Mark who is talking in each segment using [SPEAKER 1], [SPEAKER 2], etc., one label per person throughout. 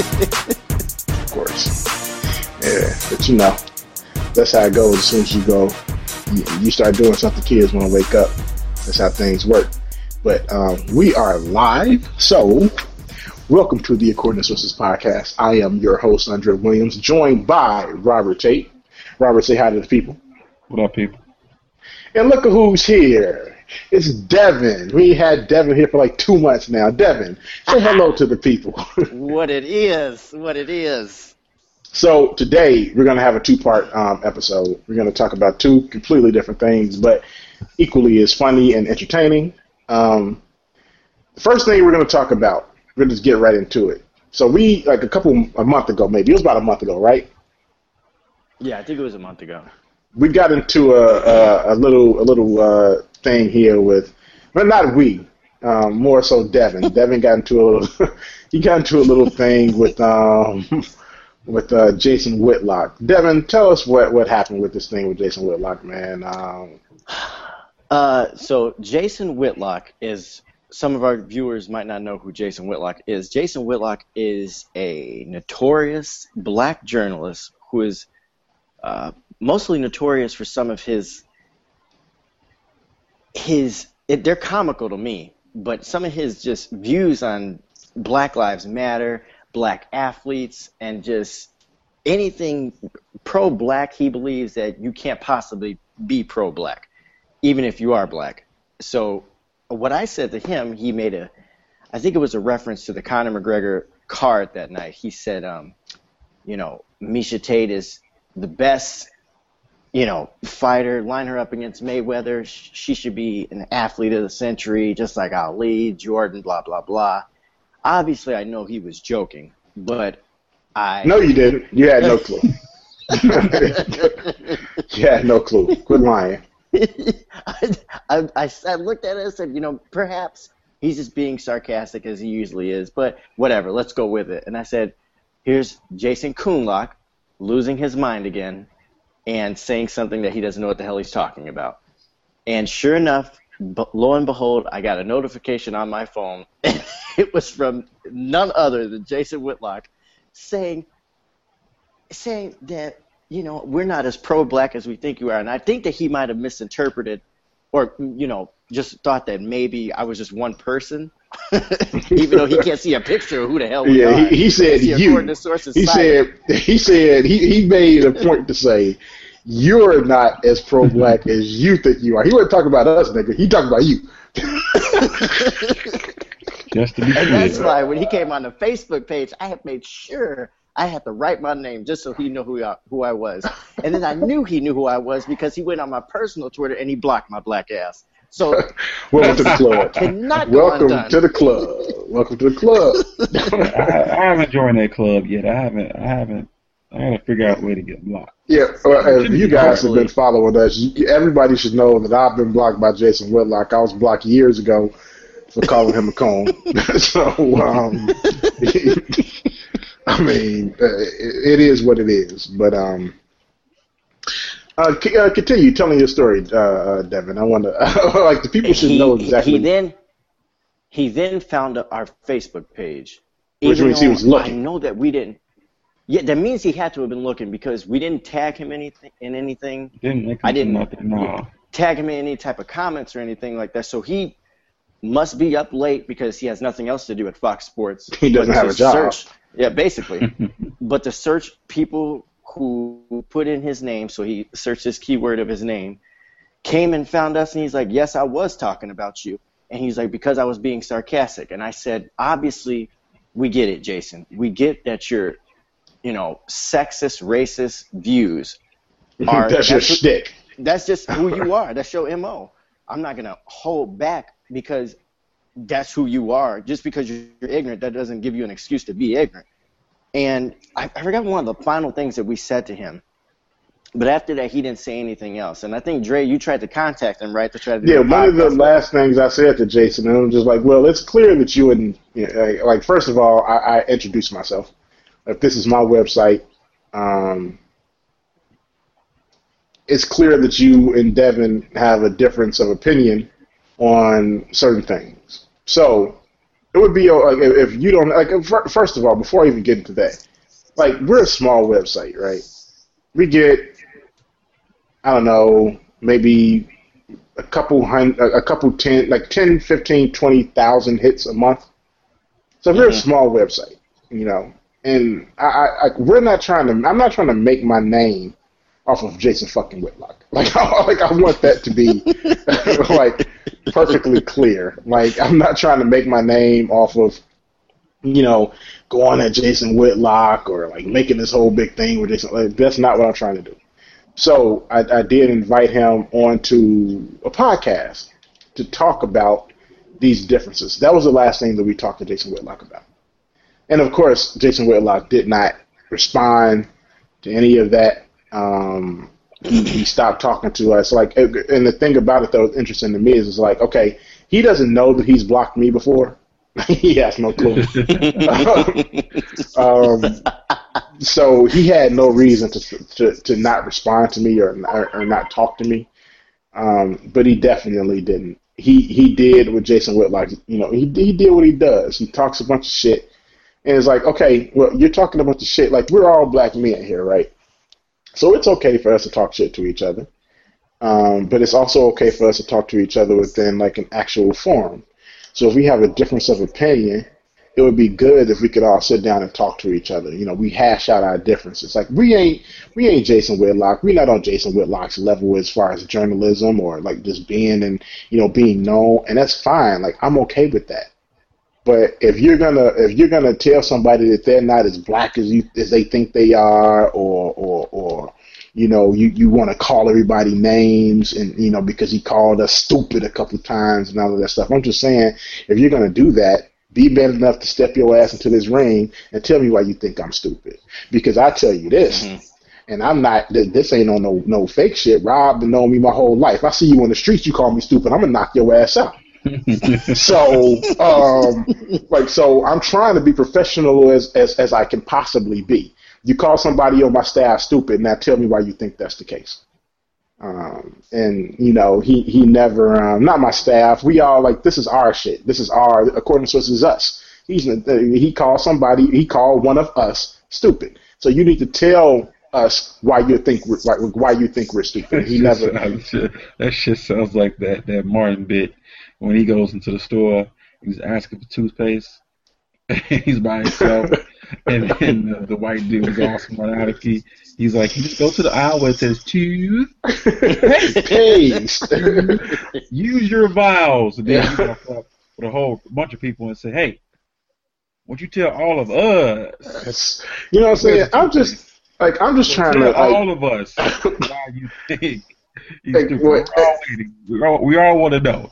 [SPEAKER 1] of course. Yeah, but you know, that's how it goes. As soon as you go, you, you start doing something, kids want to wake up. That's how things work. But um, we are live, so welcome to the According to Sources podcast. I am your host, Andre Williams, joined by Robert Tate. Robert, say hi to the people.
[SPEAKER 2] What up, people?
[SPEAKER 1] And look at who's here. It's Devin. We had Devin here for like two months now. Devin, say hello to the people.
[SPEAKER 3] what it is, what it is.
[SPEAKER 1] So today we're going to have a two-part um, episode. We're going to talk about two completely different things, but equally as funny and entertaining. Um, the first thing we're going to talk about, we're going to just get right into it. So we, like a couple, a month ago maybe, it was about a month ago, right?
[SPEAKER 3] Yeah, I think it was a month ago.
[SPEAKER 1] We got into a, a, a little, a little uh, thing here with, well, not we, um, more so Devin. Devin got into a little, he got into a little thing with um, with uh, Jason Whitlock. Devin, tell us what what happened with this thing with Jason Whitlock, man. Um,
[SPEAKER 3] uh, so Jason Whitlock is some of our viewers might not know who Jason Whitlock is. Jason Whitlock is a notorious black journalist who is uh, mostly notorious for some of his his it, they're comical to me, but some of his just views on Black Lives Matter, black athletes, and just anything pro-black, he believes that you can't possibly be pro-black, even if you are black. So what I said to him, he made a, I think it was a reference to the Conor McGregor card that night. He said, um, you know, Miesha Tate is the best you know, fighter, line her up against Mayweather. She should be an athlete of the century, just like Ali, Jordan, blah blah blah. Obviously, I know he was joking, but I
[SPEAKER 1] no, you didn't. You had no clue. you had no clue. Quit lying.
[SPEAKER 3] I, I, I, I looked at it and said, you know, perhaps he's just being sarcastic as he usually is, but whatever, let's go with it. And I said, here's Jason Coonlock losing his mind again and saying something that he doesn't know what the hell he's talking about. And sure enough, lo and behold, I got a notification on my phone. it was from none other than Jason Whitlock saying saying that you know we're not as pro-black as we think you are, and I think that he might have misinterpreted, or you know, just thought that maybe I was just one person, even though he can't see a picture of who the hell we
[SPEAKER 1] yeah,
[SPEAKER 3] are.
[SPEAKER 1] He, he said you. he said he said he he made a point to say you're not as pro black as you think you are. He wasn't talking about us, nigga. He talking about you.
[SPEAKER 2] Just to be
[SPEAKER 3] and that's why when he came on the Facebook page, I had made sure I had to write my name just so he knew who I, who I was. And then I knew he knew who I was because he went on my personal Twitter and he blocked my black ass. So
[SPEAKER 1] welcome to the club.
[SPEAKER 3] Cannot
[SPEAKER 1] welcome to the club. Welcome to the club.
[SPEAKER 2] I, I haven't joined that club yet. I haven't. I haven't. I gotta figure out a way to get blocked.
[SPEAKER 1] Yeah, well, if you guys have been following us, everybody should know that I've been blocked by Jason Whitlock. I was blocked years ago for calling him a cone. so, um, I mean, uh, it, it is what it is. But um, uh, c- uh, continue telling your story, uh, uh Devin. I want to like the people should
[SPEAKER 3] he,
[SPEAKER 1] know exactly.
[SPEAKER 3] He then he then found our Facebook page.
[SPEAKER 1] Which means he was looking.
[SPEAKER 3] I know that we didn't yeah, that means he had to have been looking because we didn't tag him anything in anything.
[SPEAKER 2] Didn't
[SPEAKER 3] I didn't
[SPEAKER 2] nothing, no.
[SPEAKER 3] tag him in any type of comments or anything like that. So he must be up late because he has nothing else to do at Fox Sports.
[SPEAKER 1] He doesn't have a job.
[SPEAKER 3] Search, yeah, basically. but to search people who put in his name, so he searched his keyword of his name, came and found us, and he's like, "Yes, I was talking about you." And he's like, "Because I was being sarcastic." And I said, "Obviously, we get it, Jason. We get that you're you know, sexist, racist views
[SPEAKER 1] are that's, that's your shtick.
[SPEAKER 3] That's just who you are. That's your mo. I'm not gonna hold back because that's who you are. Just because you're ignorant, that doesn't give you an excuse to be ignorant. And I, I forgot one of the final things that we said to him. But after that, he didn't say anything else. And I think Dre, you tried to contact him, right, to try to.
[SPEAKER 1] Yeah, one of the last things I said to Jason, and I'm just like, well, it's clear that you and you know, like, first of all, I, I introduced myself if this is my website, um, it's clear that you and Devin have a difference of opinion on certain things. So it would be uh, like if you don't like. First of all, before I even get into that, like we're a small website, right? We get, I don't know, maybe a couple hundred, a couple ten, like 10, 15, 20,000 hits a month. So we're a
[SPEAKER 3] Mhm.
[SPEAKER 1] small website, you know, and I, I, I, we're not trying to. I'm not trying to make my name off of Jason fucking Whitlock. Like, I, like I want that to be like perfectly clear. Like, I'm not trying to make my name off of, you know, going at Jason Whitlock or like making this whole big thing with Jason. Like, that's not what I'm trying to do. So I, I did invite him onto a podcast to talk about these differences. That was the last thing that we talked to Jason Whitlock about. And of course, Jason Whitlock did not respond to any of that. Um, he, he stopped talking to us. Like, and the thing about it that was interesting to me is, is like, okay, he doesn't know that he's blocked me before. he has no clue. um, so he had no reason to, to to not respond to me or or, or not talk to me. Um, but he definitely didn't. He he did what Jason Whitlock. You know, he he did what he does. He talks a bunch of shit, and it's like, okay, well, you're talking a bunch of shit. Like we're all black men here, right? So it's okay for us to talk shit to each other. Um, but it's also okay for us to talk to each other within like an actual forum. So if we have a difference of opinion, it would be good if we could all sit down and talk to each other. You know, we hash out our differences. Like we ain't we ain't Jason Whitlock. We're not on Jason Whitlock's level as far as journalism or like just being and you know being known, and that's fine. Like I'm okay with that. But if you're gonna if you're gonna tell somebody that they're not as black as you as they think they are, or or or you know you you want to call everybody names and you know because he called us stupid a couple times and all of that stuff. I'm just saying if you're gonna do that, be man enough to step your ass into this ring and tell me why you think I'm stupid. Because I tell you this,
[SPEAKER 3] Mhm.
[SPEAKER 1] and I'm not. This ain't on no no fake shit. Rob been knowing me my whole life. I see you on the streets, you call me stupid. I'm gonna knock your ass out. So, um, like, so I'm trying to be professional as, as as I can possibly be. You call somebody on my staff stupid, now tell me why you think that's the case. Um, and you know, he he never, um, not my staff. We all like this is our shit. This is our according to us is us. He's he called somebody. He called one of us stupid. So you need to tell us why you think we're, why, why you think we're stupid. He
[SPEAKER 2] That
[SPEAKER 1] never.
[SPEAKER 2] shit sounds- that shit sounds like that that Martin bit when he goes into the store. He's asking for toothpaste. he's by himself, and then the, the white dude is all smart out of key. He's like, you just go to the aisle where it says
[SPEAKER 1] toothpaste.
[SPEAKER 2] Use your vials, and then he walks up with a whole bunch of people and say, hey, won't you tell all of us?
[SPEAKER 1] That's- you know what I'm saying? I'm just like I'm just trying to like,
[SPEAKER 2] all of us why you think stupid.
[SPEAKER 1] what-
[SPEAKER 2] We're all waiting. We all, we all want to know.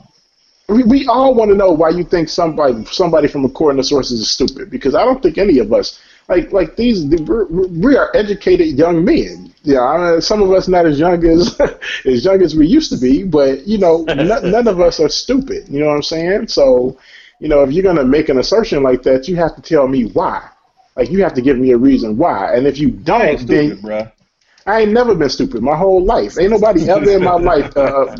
[SPEAKER 1] We, we all want to know why you think somebody somebody from according to sources is stupid because I don't think any of us like like these we're, we are educated young men. Yeah, I mean, some of us not as young as as young as we used to be, but you know, none, none of us are stupid. You know what I'm saying? So, you know, if you're gonna make an assertion like that, you have to tell me why. Like you have to give me a reason why, and if you don't, then
[SPEAKER 2] stupid, bruh.
[SPEAKER 1] I ain't never been stupid my whole life. Ain't nobody ever in my life, uh,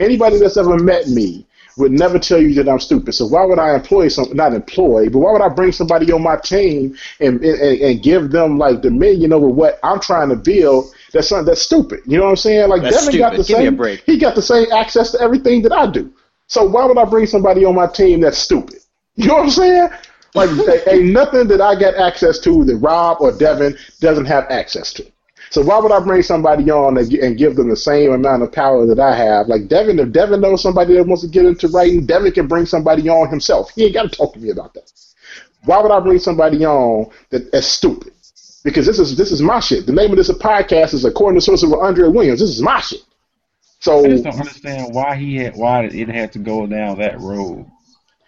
[SPEAKER 1] anybody that's ever met me would never tell you that I'm stupid. So why would I employ some, not employ, but why would I bring somebody on my team and and, and give them like dominion over what I'm trying to build? That's something that's stupid. You know what I'm saying? Like
[SPEAKER 3] That's
[SPEAKER 1] Devin got the
[SPEAKER 3] stupid. Give
[SPEAKER 1] same.
[SPEAKER 3] break.
[SPEAKER 1] He got the same access to everything that I do. So why would I bring somebody on my team that's stupid? You know what I'm saying? Like ain't- ain't nothing that I get access to that Rob or Devin doesn't have access to. So why would I bring somebody on and, and give them the same amount of power that I have? Like Devin, if Devin knows somebody that wants to get into writing, Devin can bring somebody on himself. He ain't got to talk to me about that. Why would I bring somebody on that, that's stupid? Because this is this is my shit. The name of this podcast is according to sources with Andre Williams. This is my shit. So
[SPEAKER 2] I just don't understand why he had why it had to go down that road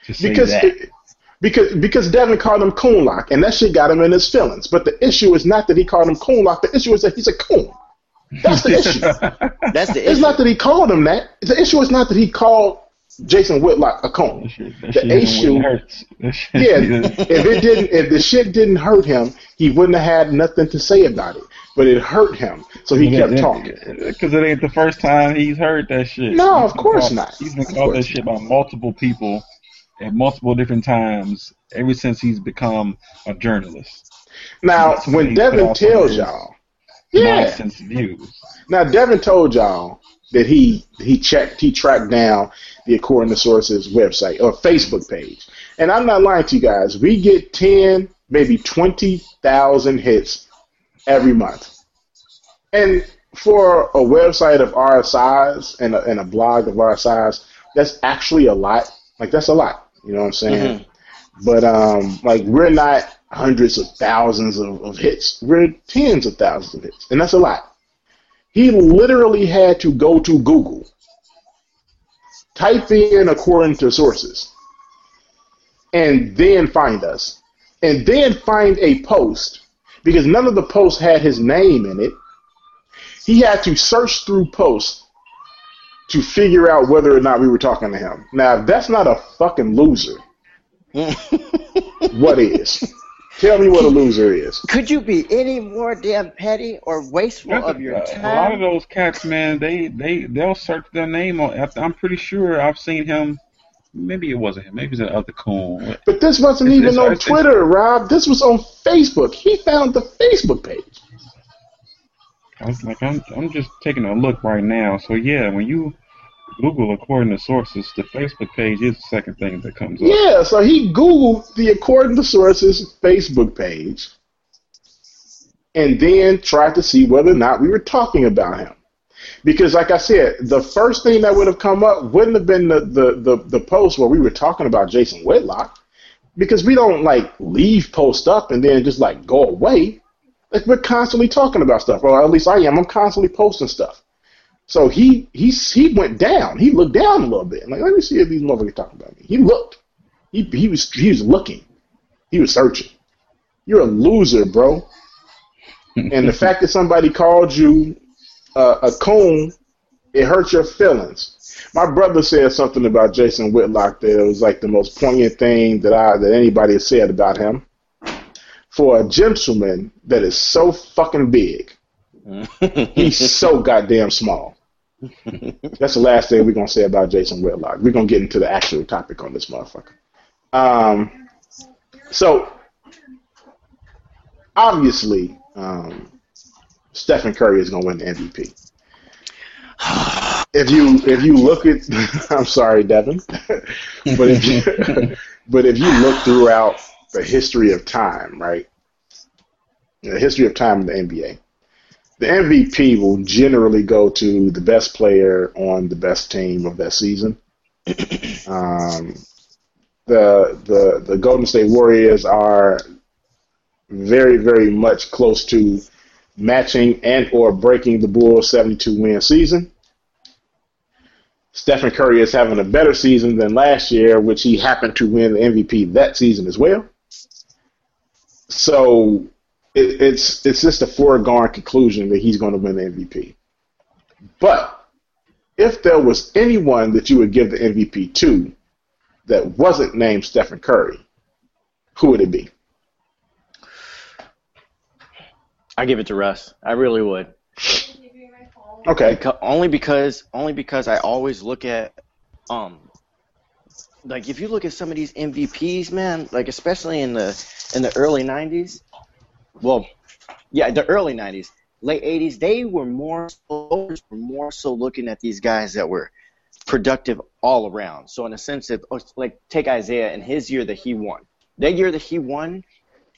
[SPEAKER 2] to say
[SPEAKER 1] because
[SPEAKER 2] that.
[SPEAKER 1] it, because because Devin called him coonlock, and that shit got him in his feelings. But the issue is not that he called him coonlock. The issue is that he's a coon. That's the issue.
[SPEAKER 3] That's the issue.
[SPEAKER 1] It's not that he called him that. The issue is not that he called Jason Whitlock a coon.
[SPEAKER 2] shit, that
[SPEAKER 1] The issue-
[SPEAKER 2] when hurts. That
[SPEAKER 1] Yeah, if it didn't, if the shit didn't hurt him, he wouldn't have had nothing to say about it. But it hurt him, so he kept talking.
[SPEAKER 2] Because it ain't the first time he's heard that shit.
[SPEAKER 1] No,
[SPEAKER 2] He's
[SPEAKER 1] of course
[SPEAKER 2] called-
[SPEAKER 1] not.
[SPEAKER 2] He's been called that shit by multiple people at multiple different times ever since he's become a journalist.
[SPEAKER 1] Now, when Devin tells y'all, yeah.
[SPEAKER 2] Views.
[SPEAKER 1] Now, Devin told y'all that he he checked, he tracked down the According to Sources website or Facebook page, and I'm not lying to you guys. We get ten, maybe twenty thousand hits every month, and for a website of our size and a, and a blog of our size, that's actually a lot. Like that's a lot. You know what I'm saying? But um, like we're not hundreds of thousands of, of hits. We're tens of thousands of hits, and that's a lot. He literally had to go to Google, type in according to sources, and then find us, and then find a post because none of the posts had his name in it. He had to search through posts to figure out whether or not we were talking to him. Now, if that's not a fucking loser, what is? Tell me what a loser is.
[SPEAKER 3] Could you be any more damn petty or wasteful
[SPEAKER 2] That's
[SPEAKER 3] of your
[SPEAKER 2] time? a lot of those cats, man, they they they'll search their name on. I'm pretty sure I've seen him. Maybe it wasn't him. Maybe it was the other coon.
[SPEAKER 1] But this wasn't
[SPEAKER 2] It's-
[SPEAKER 1] even
[SPEAKER 2] it's-
[SPEAKER 1] on
[SPEAKER 2] it's-
[SPEAKER 1] Twitter, Rob. This was on Facebook. He found the Facebook page.
[SPEAKER 2] I was like, I'm I'm just taking a look right now. So yeah, when you Google according to sources, the Facebook page is the second thing that comes up.
[SPEAKER 1] Yeah, so he Googled the According to Sources Facebook page and then tried to see whether or not we were talking about him. Because, like I said, the first thing that would have come up wouldn't have been the, the, the, the post where we were talking about Jason Whitlock. Because we don't, like, leave post up and then just, like, go away. Like, we're constantly talking about stuff. Or at least I am. I'm constantly posting stuff. So he he he went down. He looked down a little bit. Like, let me see if these motherfuckers talking about me. He looked. He he was he was looking. He was searching. You're a loser, bro. and the fact that somebody called you uh, a coon, it hurt your feelings. My brother said something about Jason Whitlock that it was like the most poignant thing that I that anybody has said about him. For a gentleman that is so fucking big, he's so goddamn small. That's the last thing we're gonna say about Jason Whitlock. We're gonna get into the actual topic on this motherfucker. Um, so obviously, um, Stephen Curry is gonna win the MVP. If you if you look at, I'm sorry, Devin, but if you, but if you look throughout the history of time, right, the history of time in the NBA, the MVP will generally go to the best player on the best team of that season. Um, the the the Golden State Warriors are very very much close to matching and or breaking the Bulls 72 win season. Stephen Curry is having a better season than last year, which he happened to win the MVP that season as well. So it, it's it's just a foregone conclusion that he's going to win the MVP. But if there was anyone that you would give the MVP to that wasn't named Stephen Curry, who would it be?
[SPEAKER 3] I give it to Russ. I really would.
[SPEAKER 1] Okay.
[SPEAKER 3] Beca- only because only because I always look at um like if you look at some of these MVPs, man, like especially in the in the early '90s, well, yeah, the early '90s, late '80s, they were more so, were more so looking at these guys that were productive all around. So in a sense that oh, like take Isaiah in his year that he won, that year that he won,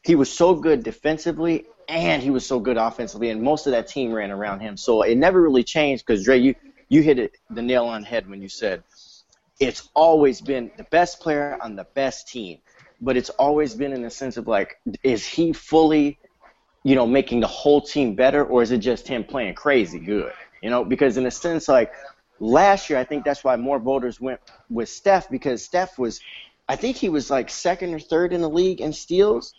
[SPEAKER 3] he was so good defensively and he was so good offensively, and most of that team ran around him. So it never really changed because Dre, you you hit it the nail on the head when you said it's always been the best player on the best team, but it's always been in the sense of like, is he fully, you know, making the whole team better, or is it just him playing crazy good? You know, because in a sense, like last year, I think that's why more voters went with Steph because Steph was, I think he was like second or third in the league in steals,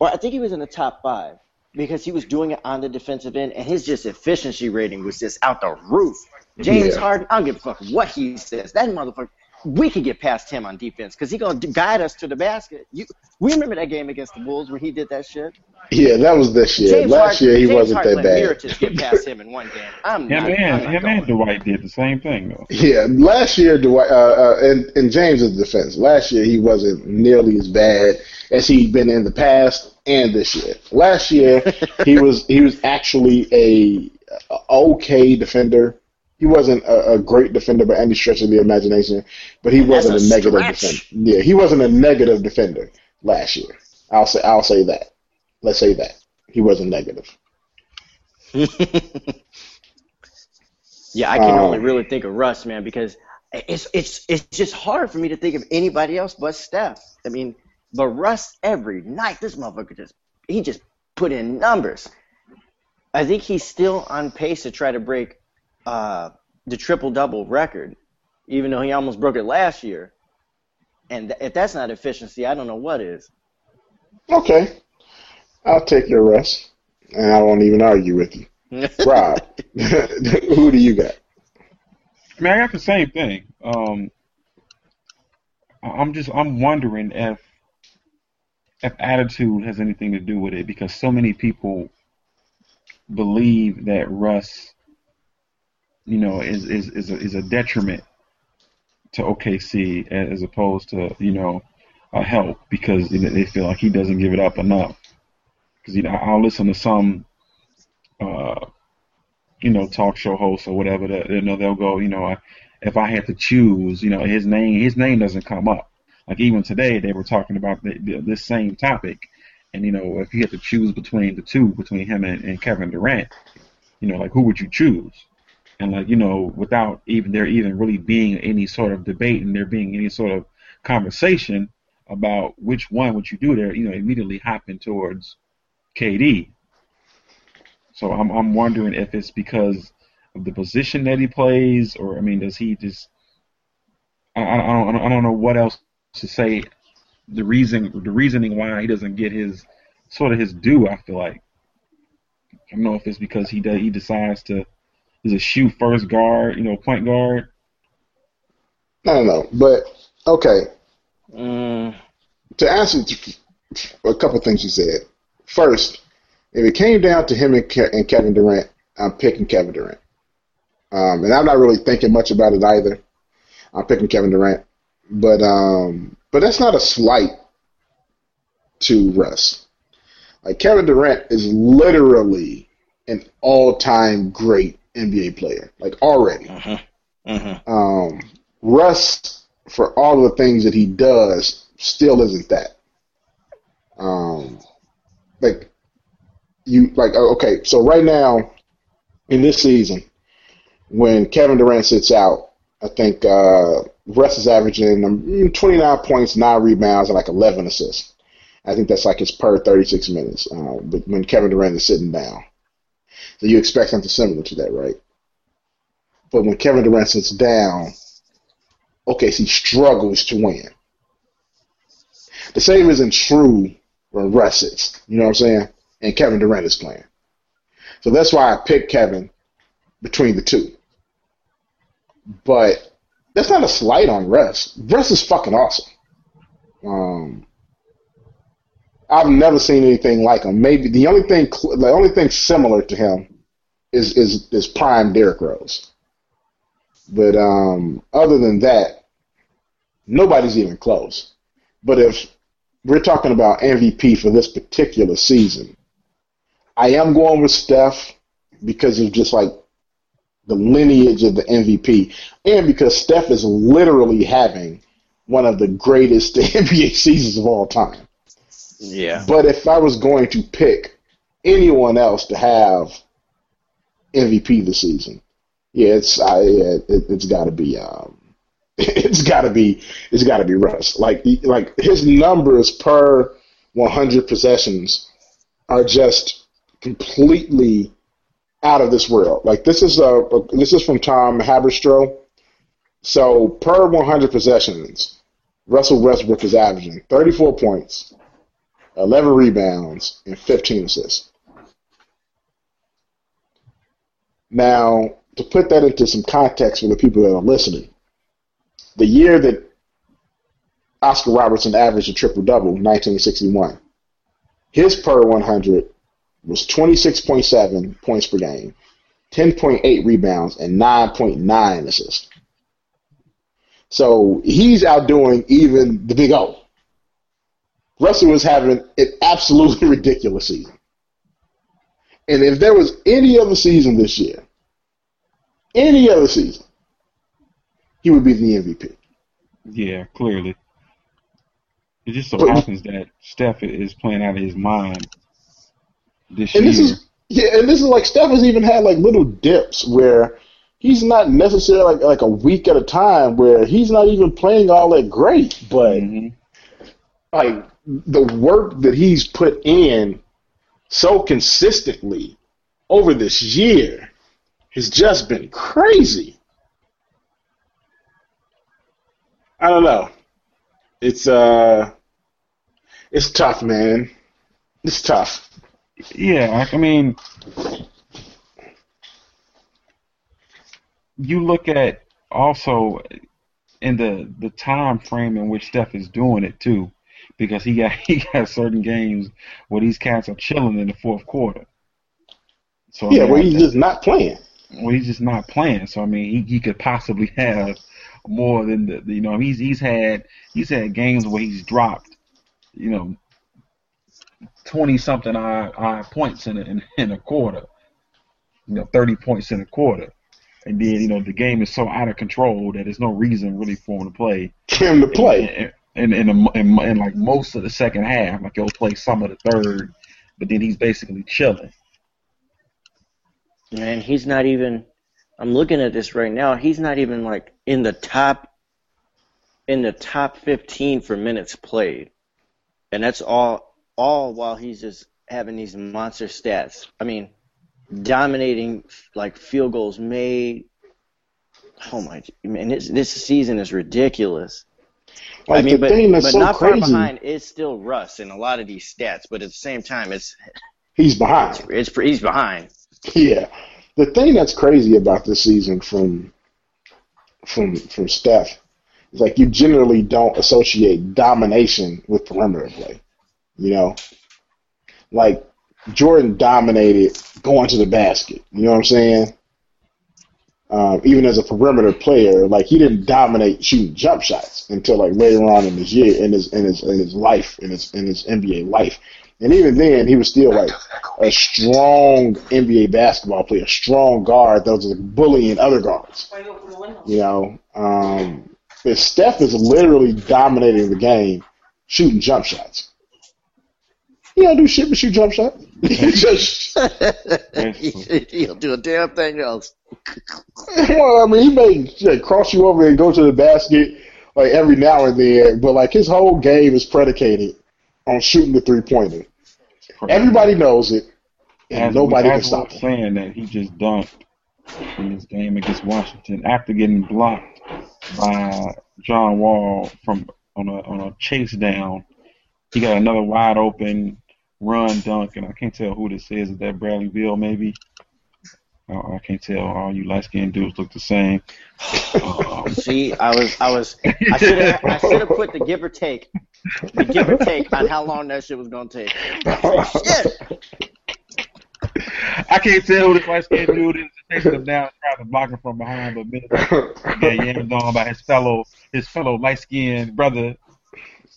[SPEAKER 3] or I think he was in the top five because he was doing it on the defensive end, and his just efficiency rating was just out the roof. James
[SPEAKER 1] Yeah.
[SPEAKER 3] Harden, I don't give a fuck what he says. That motherfucker, we could get past him on defense because he gonna guide us to the basket. You, we remember that game against the Bulls where he did that shit.
[SPEAKER 1] Yeah, that was this year.
[SPEAKER 3] James
[SPEAKER 1] Last
[SPEAKER 3] Harden,
[SPEAKER 1] year he
[SPEAKER 3] James
[SPEAKER 1] wasn't
[SPEAKER 3] Harden
[SPEAKER 1] that
[SPEAKER 3] let
[SPEAKER 1] bad.
[SPEAKER 3] Mirotic get past him in one game. I'm
[SPEAKER 2] Him
[SPEAKER 3] not,
[SPEAKER 2] and
[SPEAKER 3] I'm not
[SPEAKER 2] him and. Dwight did the same thing though.
[SPEAKER 1] Yeah, last year, Dwight, uh, uh, in, in James's defense, last year he wasn't nearly as bad as he'd been in the past and this year. Last year he was he was actually a, a okay defender. He wasn't a, a great defender by any stretch of the imagination, but he wasn't
[SPEAKER 3] a
[SPEAKER 1] a, negative
[SPEAKER 3] stretch.
[SPEAKER 1] defender. Yeah, he wasn't a negative defender last year. I'll say I'll say that. Let's say that he wasn't negative.
[SPEAKER 3] yeah, I can
[SPEAKER 1] Um,
[SPEAKER 3] only really think of Russ, man, because it's it's it's just hard for me to think of anybody else but Steph. I mean, but Russ every night, this motherfucker just he just put in numbers. I think he's still on pace to try to break uh, the triple double record, even though he almost broke it last year. And th- if that's not efficiency, I don't know what is.
[SPEAKER 1] Okay, I'll take your Russ, and I won't even argue with you. Rob, who do you got?
[SPEAKER 2] I mean, I got the same thing. Um, I- I'm just I'm wondering if if attitude has anything to do with it because so many people believe that Russ, you know, is is is a, is a detriment to OKC as opposed to you know a help because you know, they feel like he doesn't give it up enough. Because you know, I'll listen to some. Uh, you know, talk show hosts or whatever, that you know, they'll go, you know, I, if I had to choose, you know, his name, his name doesn't come up. Like even today, they were talking about the, the, this same topic, and you know, if you had to choose between the two, between him and, and Kevin Durant, you know, like who would you choose? And like you know, without even there even really being any sort of debate and there being any sort of conversation about which one would you do there, you know, immediately hopping towards KD. So I'm I'm wondering if it's because of the position that he plays, or I mean, does he just? I, I I don't I don't know what else to say. The reason the reasoning why he doesn't get his sort of his due. I feel like I don't know if it's because he does, he decides to is a shoe first guard, you know, point guard.
[SPEAKER 1] I don't know, but okay.
[SPEAKER 3] Mm,
[SPEAKER 1] To answer a couple things you said. First, if it came down to him and, Ke- and Kevin Durant, I'm picking Kevin Durant. Um, and I'm not really thinking much about it either. I'm picking Kevin Durant, but um, but that's not a slight to Russ. Like Kevin Durant is literally an all-time great NBA player, like already.
[SPEAKER 3] mhm, mhm.
[SPEAKER 1] Um, Russ, for all of the things that he does, still isn't that. Um, like you, like oh, okay, so right now in this season, when Kevin Durant sits out, I think uh, Russ is averaging um, 29 points, nine rebounds, and like 11 assists. I think that's like his per 36 minutes. Uh, but when Kevin Durant is sitting down, so you expect something similar to that, right? But when Kevin Durant sits down, okay, OKC struggles to win. The same isn't true when Russ. You know what I'm saying? And Kevin Durant is playing. So that's why I picked Kevin between the two. But that's not a slight on Russ. Russ is fucking awesome. Um, I've never seen anything like him. Maybe the only thing, the only thing similar to him is is is prime Derrick Rose. But um, other than that, nobody's even close. But if we're talking about MVP for this particular season, I am going with Steph because of just like the lineage of the MVP, and because Steph is literally having one of the greatest NBA seasons of all time.
[SPEAKER 3] Yeah.
[SPEAKER 1] But if I was going to pick anyone else to have MVP this season, yeah, it's I, yeah, it, it's got to be um, it's got to be it's got to be Russ. Like like his numbers per 100 possessions are just completely out of this world. Like this is a, a this is from Tom Haberstroh. So per 100 possessions, Russell Westbrook is averaging 34 points, 11 rebounds, and 15 assists. Now, to put that into some context for the people that are listening, the year that Oscar Robertson averaged a triple double, 1961. His per 100 was 26.7 points per game, 10.8 rebounds, and 9.9 assists. So he's outdoing even the Big O. Russell was having an absolutely ridiculous season. And if there was any other season this year, any other season, he would be the MVP.
[SPEAKER 2] Yeah, clearly. It just so
[SPEAKER 1] But-
[SPEAKER 2] happens that Steph is playing out of his mind this
[SPEAKER 1] And
[SPEAKER 2] year.
[SPEAKER 1] this is yeah, and this is like Steph has even had like little dips where he's not necessarily like like a week at a time where he's not even playing all that great, but
[SPEAKER 2] Mhm.
[SPEAKER 1] like the work that he's put in so consistently over this year has just been crazy. I don't know. It's uh it's tough, man. It's tough.
[SPEAKER 2] Yeah, I mean, you look at also in the the time frame in which Steph is doing it too, because he got he got certain games where these cats are chilling in the fourth quarter. So I
[SPEAKER 1] Yeah,
[SPEAKER 2] mean,
[SPEAKER 1] where he's just not playing.
[SPEAKER 2] well, he's just not playing. So I mean, he, he could possibly have more than the, the- you know. He's he's had he's had games where he's dropped, you know, twenty something odd, odd points in a, in, in a quarter, you know, thirty points in a quarter, and then you know the game is so out of control that there's no reason really for him to play.
[SPEAKER 1] him to play.
[SPEAKER 2] And in, in, in, in like most of the second half, like he'll play some of the third, but then he's basically chilling.
[SPEAKER 3] And he's not even. I'm looking at this right now. He's not even like in the top. In the top 15 for minutes played, and that's all. All while he's just having these monster stats. I mean, dominating like field goals made. Oh my! Man, this this season is ridiculous.
[SPEAKER 1] Like
[SPEAKER 3] I mean,
[SPEAKER 1] the
[SPEAKER 3] but,
[SPEAKER 1] thing that's
[SPEAKER 3] but
[SPEAKER 1] so
[SPEAKER 3] not
[SPEAKER 1] crazy,
[SPEAKER 3] far behind is still Russ in a lot of these stats. But at the same time, it's
[SPEAKER 1] he's behind.
[SPEAKER 3] it's he's behind.
[SPEAKER 1] Yeah, the thing that's crazy about this season from from from Steph is like you generally don't associate domination with perimeter play. You know, like Jordan dominated going to the basket. You know what I'm saying? Um, even as a perimeter player, like he didn't dominate shooting jump shots until like later on in his year, in his in his in his life, in his in his NBA life. And even then, he was still like a strong NBA basketball player, a strong guard that was like bullying other guards. You know, um, Steph is literally dominating the game, shooting jump shots. He don't do shit but shoot jump shots. He just,
[SPEAKER 3] He'll do a damn thing else.
[SPEAKER 1] well, I mean, he may like, cross you over and go to the basket like every now and then, but like his whole game is predicated on shooting the three pointer. Everybody knows it, and
[SPEAKER 2] As-
[SPEAKER 1] nobody can
[SPEAKER 2] as
[SPEAKER 1] stop
[SPEAKER 2] we're
[SPEAKER 1] him.
[SPEAKER 2] saying that he just dunked in this game against Washington after getting blocked by John Wall from on a on a chase down. He got another wide open run dunk, and I can't tell who this is. Is that Bradley Beal maybe? I, I can't tell. All you light skinned dudes look the same. Um,
[SPEAKER 3] See, I was, I was, I should have, I should have put the give or take, the give or take on how long that shit was gonna take. Shit.
[SPEAKER 2] I can't tell who this light skinned dude is. Chasing him down, trying to block him from behind, but minute get yammed on by his fellow his fellow light skinned brother.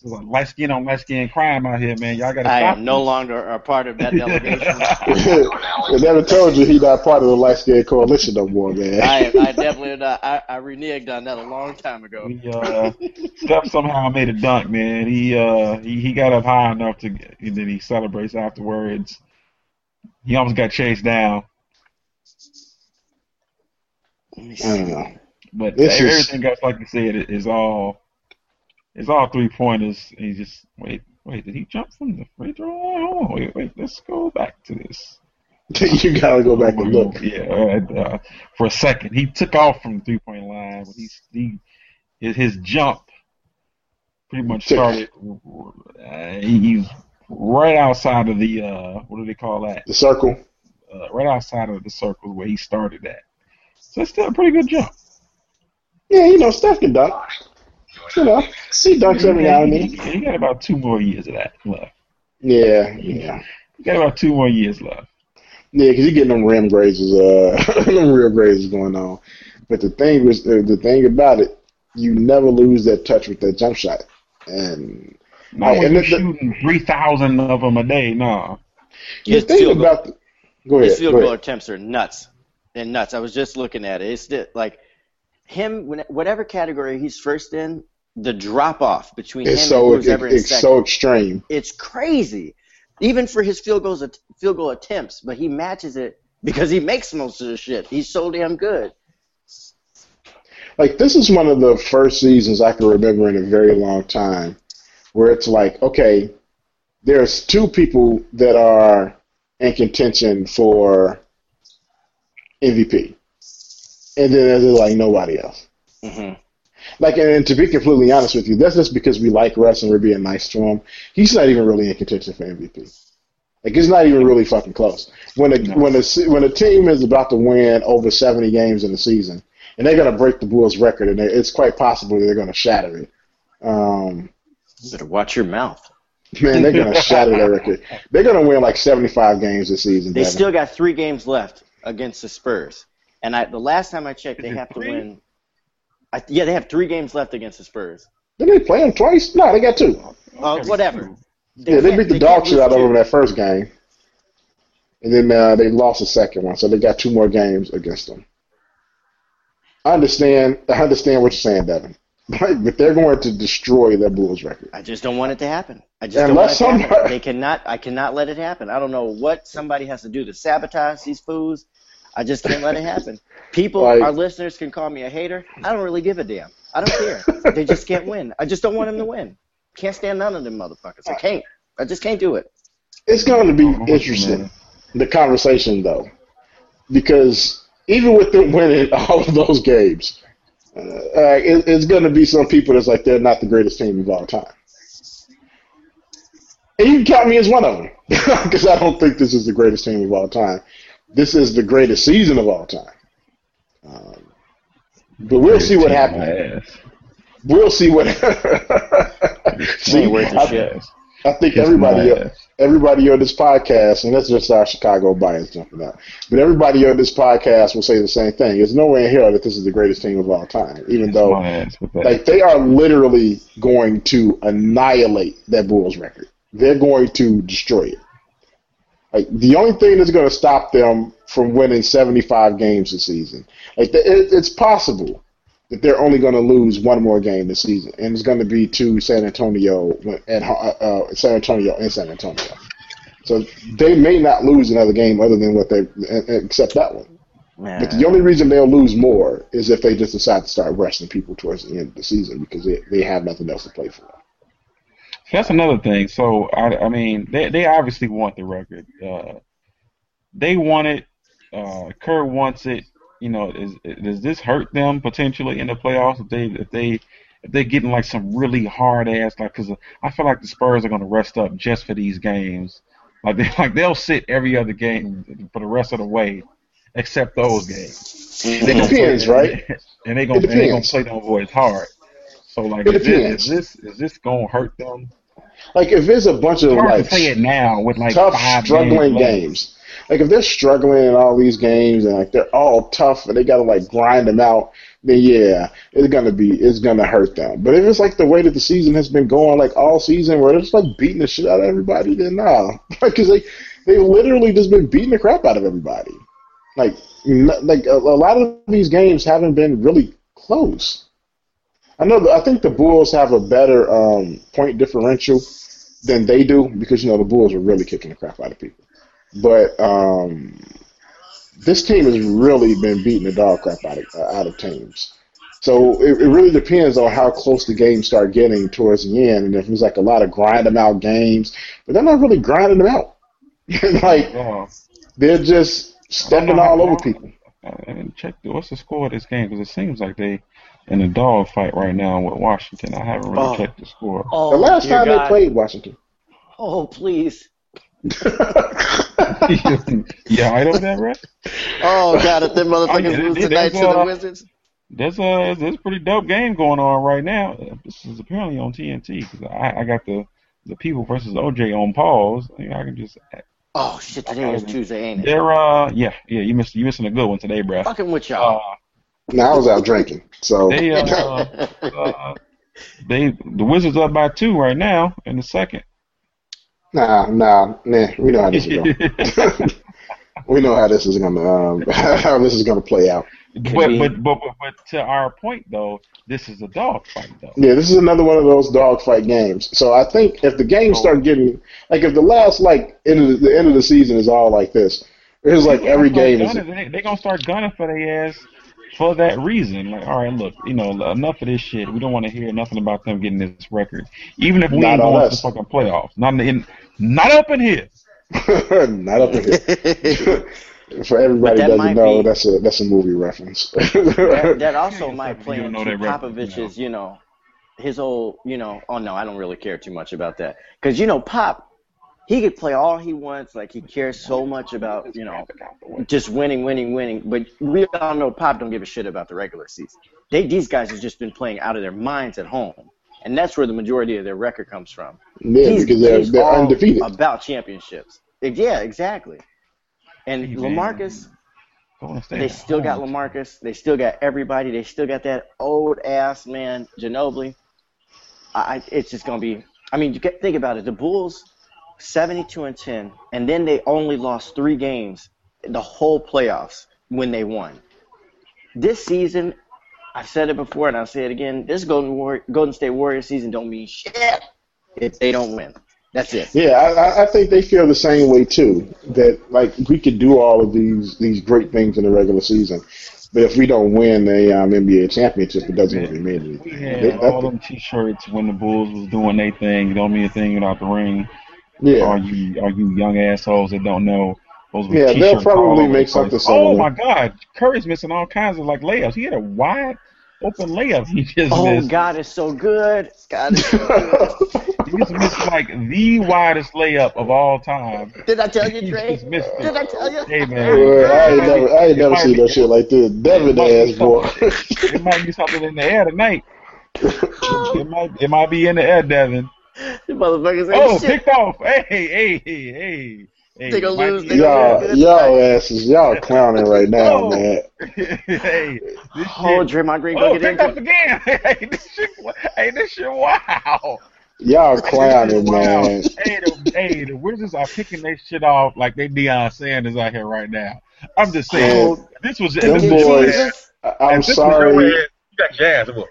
[SPEAKER 2] This is a light skin on light skin crime out here, man. Y'all gotta
[SPEAKER 3] I
[SPEAKER 2] stop
[SPEAKER 3] am no longer a part of that delegation.
[SPEAKER 1] I never told you he not part of the light skinned coalition no more, man.
[SPEAKER 3] I, am, I definitely not. I, I reneged on that a long time ago.
[SPEAKER 2] He uh Steph somehow made a dunk, man. He uh he, he got up high enough to and then he celebrates afterwards. He almost got chased down.
[SPEAKER 3] Let me
[SPEAKER 1] I
[SPEAKER 3] see.
[SPEAKER 1] don't know.
[SPEAKER 2] But
[SPEAKER 1] This is-
[SPEAKER 2] everything else, like you said, it is all it's all three pointers. He just wait, wait, did he jump from the free throw line? Hold on, wait, wait, let's go back to this.
[SPEAKER 1] you gotta go back and look.
[SPEAKER 2] Yeah, uh, uh, for a second, he took off from the three point line, but he, he his, his jump pretty much started. Uh, he's right outside of the uh, what do they call that?
[SPEAKER 1] The circle.
[SPEAKER 2] Uh, right outside of the circle where he started at. So it's still a pretty good jump.
[SPEAKER 1] Yeah, you know, Steph can dunk. You know, he dunks every now and then.
[SPEAKER 2] You got about two more years of that left.
[SPEAKER 1] Yeah, yeah.
[SPEAKER 2] You got about two more years left.
[SPEAKER 1] Yeah, because you're getting them rim grazes, uh, them rim grazes going on. But the thing was, uh, the thing about it, you never lose that touch with that jump shot. And
[SPEAKER 2] Not when
[SPEAKER 1] and
[SPEAKER 2] you're
[SPEAKER 1] the-
[SPEAKER 2] shooting three thousand of them a day. No.
[SPEAKER 1] the
[SPEAKER 3] His
[SPEAKER 1] thing
[SPEAKER 3] field goal,
[SPEAKER 1] about the, go ahead,
[SPEAKER 3] his field
[SPEAKER 1] go
[SPEAKER 3] goal
[SPEAKER 1] ahead.
[SPEAKER 3] attempts are nuts and nuts. I was just looking at it. It's like him, whatever category he's first in, the drop off between him
[SPEAKER 1] It's
[SPEAKER 3] and
[SPEAKER 1] so
[SPEAKER 3] who's
[SPEAKER 1] it,
[SPEAKER 3] ever in
[SPEAKER 1] it's
[SPEAKER 3] second.
[SPEAKER 1] so extreme.
[SPEAKER 3] it's crazy. Even for his field goals, field goal attempts, but he matches it because he makes most of the shit. He's so damn good.
[SPEAKER 1] Like this is one of the first seasons I can remember in a very long time where it's like, okay, there's two people that are in contention for MVP, and then there's like nobody else.
[SPEAKER 3] hmm
[SPEAKER 1] Like, and to be completely honest with you, that's just because we like Russ and we're being nice to him. He's not even really in contention for MVP. Like, it's not even really fucking close. When a
[SPEAKER 2] No.
[SPEAKER 1] when a when a team is about to win over seventy games in the season, and they're gonna break the Bulls' record, and it's quite possible they're gonna shatter it. Um,
[SPEAKER 3] Better watch your mouth.
[SPEAKER 1] man, they're gonna shatter that record. They're gonna win like seventy five games this season.
[SPEAKER 3] They
[SPEAKER 1] Devin.
[SPEAKER 3] still got three games left against the Spurs, and I, the last time I checked, they
[SPEAKER 2] Is it
[SPEAKER 3] have to win. I, yeah, they have three games left against the Spurs.
[SPEAKER 1] Didn't they play them twice? No, they got two.
[SPEAKER 3] Uh, whatever.
[SPEAKER 1] yeah, they beat the
[SPEAKER 3] can't
[SPEAKER 1] dog shit out of them in that first game, and then uh, they lost the second one, so they got two more games against them. I understand. I understand what you're saying, Devin, but they're going to destroy that Bulls record.
[SPEAKER 3] I just don't want it to happen. I just don't want
[SPEAKER 1] Unless
[SPEAKER 3] it to happen.
[SPEAKER 1] somebody-
[SPEAKER 3] They cannot. I cannot let it happen. I don't know what somebody has to do to sabotage these fools. I just can't let it happen. People,
[SPEAKER 1] Like-
[SPEAKER 3] our listeners can call me a hater. I don't really give a damn. I don't care. they just can't win. I just don't want them to win. Can't stand none of them motherfuckers. I can't. I just can't do it.
[SPEAKER 1] It's going to be interesting the conversation though, because even with them winning all of those games, uh, uh, it, it's going to be some people that's like they're not the greatest team of all time. And you can count me as one of them because I don't think this is the greatest team of all time. This is the greatest season of all time. Um, but we'll see what happens. We'll see what. see,
[SPEAKER 3] ain't worth a
[SPEAKER 1] I. I think
[SPEAKER 2] Kiss
[SPEAKER 1] everybody, everybody on this podcast, and that's just our Chicago bias jumping out. But everybody on this podcast will say the same thing. There's nowhere in hell that this is the greatest team of all time, even
[SPEAKER 2] Kiss
[SPEAKER 1] though
[SPEAKER 2] my ass with that.
[SPEAKER 1] like they are literally going to annihilate that Bulls record. They're going to destroy it. Like the only thing that's going to stop them from winning 75 games this season, like it, it's possible that they're only going to lose one more game this season, and it's going to be to San Antonio at uh, San Antonio in San Antonio. So they may not lose another game other than what they except that one. But the only reason they'll lose more is if they just decide to start resting people towards the end of the season because they, they have nothing else to play for.
[SPEAKER 2] That's another thing. So I, I mean, they they obviously want the record. Uh, they want it. Uh, Kerr wants it. You know, is does this hurt them potentially in the playoffs if they if they if they're getting like some really hard ass like because I feel like the Spurs are going to rest up just for these games. Like they like they'll sit every other game for the rest of the way, except those games.
[SPEAKER 1] It depends,
[SPEAKER 2] play,
[SPEAKER 1] right?
[SPEAKER 2] And they gonna they gonna play them boys hard. So like, is this, is this is this gonna hurt them?
[SPEAKER 1] Like if there's a bunch of like
[SPEAKER 2] play it now with like
[SPEAKER 1] tough,
[SPEAKER 2] five
[SPEAKER 1] struggling
[SPEAKER 2] games.
[SPEAKER 1] Like if they're struggling in all these games and like they're all tough and they gotta like grind them out, then yeah, it's gonna be it's gonna hurt them. But if it's like the way that the season has been going, like all season, where they're just like beating the shit out of everybody, then nah, because they they literally just been beating the crap out of everybody. Like n- like a, a lot of these games haven't been really close. I know. I think the Bulls have a better um, point differential than they do because you know the Bulls are really kicking the crap out of people. But um, this team has really been beating the dog crap out of uh, out of teams. So it, it really depends on how close the games start getting towards the end, and if it's like a lot of grind them out games, but they're not really grinding them out. like
[SPEAKER 2] Uh,
[SPEAKER 1] they're just stepping all over people.
[SPEAKER 2] I didn't check the, what's the score of this game because it seems like they in a dog fight right now with Washington. I haven't really
[SPEAKER 3] Oh.
[SPEAKER 2] checked the score.
[SPEAKER 3] Oh,
[SPEAKER 1] The last time
[SPEAKER 3] God.
[SPEAKER 1] they played Washington.
[SPEAKER 3] Oh, please.
[SPEAKER 2] yeah, I know that, right?
[SPEAKER 3] Oh, God, if them
[SPEAKER 2] I mean,
[SPEAKER 3] motherfuckers
[SPEAKER 2] they-
[SPEAKER 3] lose tonight to the Wizards.
[SPEAKER 2] there's a there's a pretty dope game going on right now. This is apparently on TNT because I, I got the the people versus OJ on pause. I, I can just.
[SPEAKER 3] Oh shit! Today is Tuesday, ain't it?
[SPEAKER 2] They're uh yeah yeah you missed you missing a good one today, bro.
[SPEAKER 3] Fucking with y'all.
[SPEAKER 2] Uh,
[SPEAKER 1] Now I was out drinking, so
[SPEAKER 2] they uh, uh they the Wizards up by two right now in the second.
[SPEAKER 1] nah, nah, nah. We know how this is going. we know how this is gonna um, how this is gonna play out.
[SPEAKER 2] But, but but but but to our point though, this is a dog fight though.
[SPEAKER 1] Yeah, this is another one of those dogfight games. So I think if the games start getting like if the last like end of the, the end of the season is all like this, it's like every game is.
[SPEAKER 2] They're they, they gonna start gunning for their ass for that reason. Like, all right, look, you know, enough of this shit. We don't want to hear nothing about them getting this record, even if we
[SPEAKER 1] Not
[SPEAKER 2] ain't
[SPEAKER 1] on
[SPEAKER 2] going to
[SPEAKER 1] us.
[SPEAKER 2] the fucking playoffs. Not in, not up in here.
[SPEAKER 1] Not up in here. For everybody
[SPEAKER 3] that
[SPEAKER 1] doesn't know,
[SPEAKER 3] be-
[SPEAKER 1] that's a that's a movie reference.
[SPEAKER 3] that, that also
[SPEAKER 2] Yeah,
[SPEAKER 3] might
[SPEAKER 2] you
[SPEAKER 3] play into
[SPEAKER 2] that
[SPEAKER 3] Popovich's, you know, his whole, you know, oh no, I don't really care too much about that. Because, you know, Pop, he could play all he wants. Like, he cares so much about, you know, just winning, winning, winning. But we all know Pop don't give a shit about the regular season. They, these guys have just been playing out of their minds at home. And that's where the majority of their record comes from.
[SPEAKER 1] yeah,
[SPEAKER 3] He's-
[SPEAKER 1] because they're
[SPEAKER 3] he's
[SPEAKER 1] they're
[SPEAKER 3] all
[SPEAKER 1] undefeated.
[SPEAKER 3] About championships. Yeah, exactly. And
[SPEAKER 2] Hey.
[SPEAKER 3] LaMarcus, they
[SPEAKER 2] at
[SPEAKER 3] still got
[SPEAKER 2] home.
[SPEAKER 3] LaMarcus. They still got everybody. They still got that old ass man, Ginobili. I, I- it's just gonna be. I mean, you get, think about it. The Bulls, seventy-two and ten, and then they only lost three games the whole playoffs when they won. This season, I've said it before and I'll say it again. This Golden War- Golden State Warriors season don't mean shit if they don't win. That's it.
[SPEAKER 1] Yeah, I, I- I think they feel the same way too. That like we could do all of these these great things in the regular season, but if we don't win the um, NBA championship, it doesn't really mean
[SPEAKER 2] We
[SPEAKER 1] anything.
[SPEAKER 2] had
[SPEAKER 1] They-
[SPEAKER 2] all them T-shirts when the Bulls was doing their thing. Don't mean a thing without the ring.
[SPEAKER 1] Yeah,
[SPEAKER 2] Are you are you young assholes that don't know? Those were
[SPEAKER 1] Yeah, they'll probably make something
[SPEAKER 2] place.
[SPEAKER 1] similar.
[SPEAKER 2] Oh my God, Curry's missing all kinds of like layups. He had a wide open layup. He just
[SPEAKER 3] Oh
[SPEAKER 2] missed.
[SPEAKER 3] God, it's so good. God, it's so good.
[SPEAKER 2] He just missed like the widest layup of all time.
[SPEAKER 3] Did I tell you,
[SPEAKER 2] He
[SPEAKER 3] Dre?
[SPEAKER 2] just it.
[SPEAKER 3] Did I tell you?
[SPEAKER 2] Hey man,
[SPEAKER 1] Well, I ain't never, I ain't never seen
[SPEAKER 2] be-
[SPEAKER 1] no shit like this. Devin
[SPEAKER 2] it might
[SPEAKER 1] ass boy.
[SPEAKER 2] it might be something in the air tonight. It might it might be in the air, Devin.
[SPEAKER 3] You motherfuckers ain't
[SPEAKER 2] Oh,
[SPEAKER 3] shit.
[SPEAKER 2] picked off. Hey, hey, hey, hey. hey
[SPEAKER 3] They gonna
[SPEAKER 2] might
[SPEAKER 3] lose,
[SPEAKER 2] be-
[SPEAKER 3] they gonna
[SPEAKER 1] y'all, y'all asses, y'all clowning right now,
[SPEAKER 2] Oh.
[SPEAKER 1] man.
[SPEAKER 2] hey, this
[SPEAKER 3] Oh,
[SPEAKER 2] shit.
[SPEAKER 3] Draymond Green
[SPEAKER 2] Oh,
[SPEAKER 3] get
[SPEAKER 2] picked off again. Hey, this shit. Hey, this shit. Wow.
[SPEAKER 1] Y'all clowning, man.
[SPEAKER 2] Hey, the, hey, the Wizards are picking their shit off like they Deion Sanders out here right now. I'm just saying.
[SPEAKER 1] Man,
[SPEAKER 2] this was
[SPEAKER 1] them
[SPEAKER 2] this
[SPEAKER 1] boys-
[SPEAKER 2] your.
[SPEAKER 1] I- I'm
[SPEAKER 2] If this your ass, You got jazz. Look.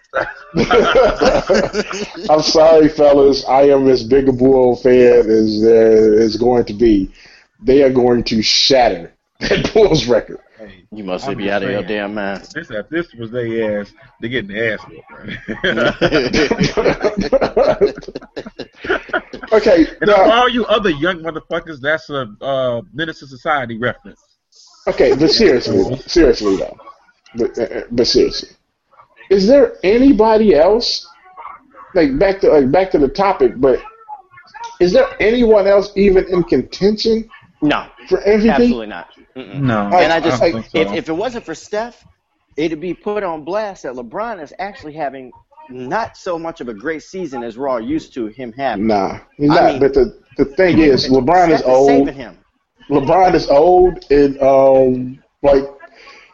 [SPEAKER 1] I'm sorry, fellas. I am as big a Bull fan as there is going to be. They are going to shatter that Bulls record.
[SPEAKER 2] Hey,
[SPEAKER 3] You must be out of your damn mind.
[SPEAKER 2] this if this was their ass, they're getting the ass whooped.
[SPEAKER 1] okay,
[SPEAKER 2] And
[SPEAKER 1] now,
[SPEAKER 2] all you other young motherfuckers, that's a uh, Menace to Society reference.
[SPEAKER 1] okay, but seriously, seriously though, but, uh, but seriously, is there anybody else? Like back to like back to the topic, but is there anyone else even in contention
[SPEAKER 3] No,
[SPEAKER 1] for MVP?
[SPEAKER 3] absolutely not. Mm-mm.
[SPEAKER 2] No,
[SPEAKER 3] And I just,
[SPEAKER 1] I
[SPEAKER 2] don't think
[SPEAKER 3] if, if it wasn't for Steph, it'd be put on blast that LeBron is actually having not so much of a great season as we're all used to him having.
[SPEAKER 1] Nah, he's
[SPEAKER 3] I
[SPEAKER 1] not.
[SPEAKER 3] mean-
[SPEAKER 1] but the the thing is, LeBron is
[SPEAKER 3] Steph
[SPEAKER 1] old.
[SPEAKER 3] saving him.
[SPEAKER 1] LeBron is old, and um, like,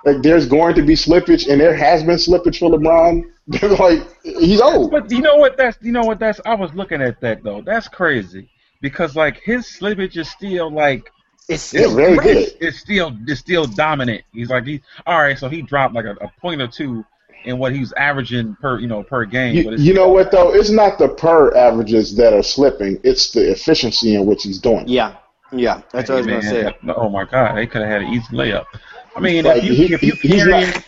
[SPEAKER 1] like there's going to be slippage, and there has been slippage for LeBron. like, he's old.
[SPEAKER 2] But you know what? That's you know what? That's I was looking at that though. That's crazy because like his slippage is still like
[SPEAKER 3] It's
[SPEAKER 1] Yeah,
[SPEAKER 3] still
[SPEAKER 1] very good.
[SPEAKER 2] it's still it's still dominant. He's like he all right. So he dropped like a, a point or two in what he's averaging per you know per game.
[SPEAKER 1] You,
[SPEAKER 2] but it's
[SPEAKER 1] you know what though? It's not the per averages that are slipping; it's the efficiency in which he's doing. it.
[SPEAKER 3] Yeah, yeah, that's what I was
[SPEAKER 2] Hey,
[SPEAKER 3] gonna say.
[SPEAKER 2] Oh my God, they could have had an easy layup. I mean,
[SPEAKER 1] Like,
[SPEAKER 2] if you
[SPEAKER 1] he-
[SPEAKER 2] if you
[SPEAKER 1] he- he's not-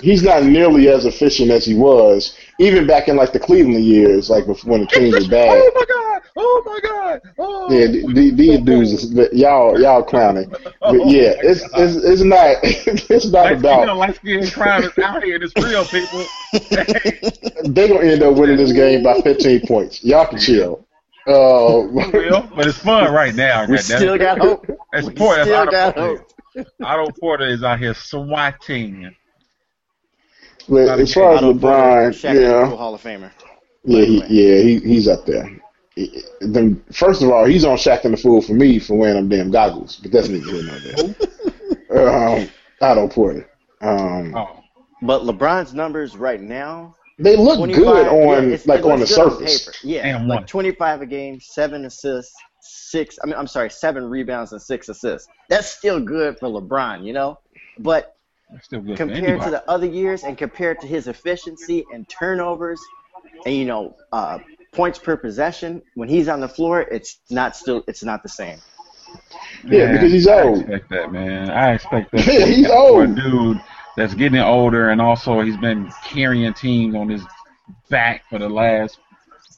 [SPEAKER 1] He's not nearly as efficient as he was, even back in like the Cleveland years, like before when the Kings were bad.
[SPEAKER 2] Oh my God! Oh my God! Oh.
[SPEAKER 1] Yeah, th- th- these dudes, y'all, y'all clowning. But yeah, it's it's, it's not it's not
[SPEAKER 2] Like, you know,
[SPEAKER 1] about.
[SPEAKER 2] light skinned crowd is out here. It's real, people.
[SPEAKER 1] They gonna end up winning this game by 15 points. Y'all can chill. Uh,
[SPEAKER 2] real, but it's fun right now.
[SPEAKER 3] We
[SPEAKER 2] goddammit.
[SPEAKER 3] still got hope.
[SPEAKER 2] It's
[SPEAKER 3] we
[SPEAKER 2] Porter.
[SPEAKER 3] still
[SPEAKER 2] Otto
[SPEAKER 3] got hope.
[SPEAKER 2] Otto Porter is out here swatting.
[SPEAKER 1] But as far as
[SPEAKER 3] Otto
[SPEAKER 1] LeBron,
[SPEAKER 3] Shaq is a
[SPEAKER 1] yeah,
[SPEAKER 3] Hall of Famer.
[SPEAKER 1] yeah, he, yeah, he, he's up there. He- Then first of all, he's on Shaq and the Fool for me for wearing them damn goggles, but that's neither here nor there. um, Otto Porter. Um,
[SPEAKER 2] Oh,
[SPEAKER 3] But LeBron's numbers right now,
[SPEAKER 1] they look good on
[SPEAKER 3] it's-
[SPEAKER 1] like on the
[SPEAKER 3] looks good
[SPEAKER 1] surface.
[SPEAKER 3] paper. Yeah,
[SPEAKER 2] And
[SPEAKER 3] like
[SPEAKER 2] one.
[SPEAKER 3] 25 a game, seven assists, six. I mean, I'm sorry, seven rebounds and six assists. That's still good for LeBron, you know. But
[SPEAKER 2] still good
[SPEAKER 3] compared to the other years and compared to his efficiency and turnovers and you know uh, points per possession when he's on the floor it's not still it's not the same
[SPEAKER 1] Yeah,
[SPEAKER 2] Man,
[SPEAKER 1] because he's old.
[SPEAKER 2] I
[SPEAKER 1] old.
[SPEAKER 2] expect that, man. I expect that.
[SPEAKER 1] Yeah, he's
[SPEAKER 2] for
[SPEAKER 1] old.
[SPEAKER 2] A dude that's getting older, and also he's been carrying teams on his back for the last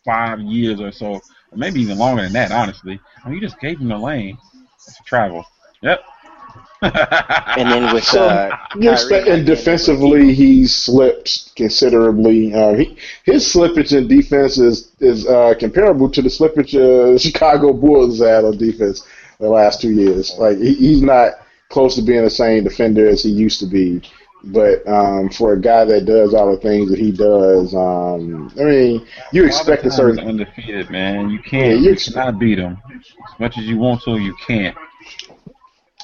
[SPEAKER 2] five years or so, or maybe even longer than that. Honestly, I mean, you just gave him the lane to travel. Yep.
[SPEAKER 3] and then with
[SPEAKER 1] So
[SPEAKER 3] uh,
[SPEAKER 1] you're
[SPEAKER 3] Kyrie
[SPEAKER 1] expecting
[SPEAKER 3] not being
[SPEAKER 1] defensively, he's slipped considerably. Uh, he, his slippage in defense is is uh, comparable to the slippage uh, Chicago Bulls had on defense the last two years. Like he, he's not close to being the same defender as he used to be. But um, for a guy that does all the things that he does, um, I mean, you expect a
[SPEAKER 2] Father Time is
[SPEAKER 1] certain.
[SPEAKER 2] undefeated, man. You can't.
[SPEAKER 1] you
[SPEAKER 2] you
[SPEAKER 1] ex-
[SPEAKER 2] cannot beat him as much as you want to. You can't.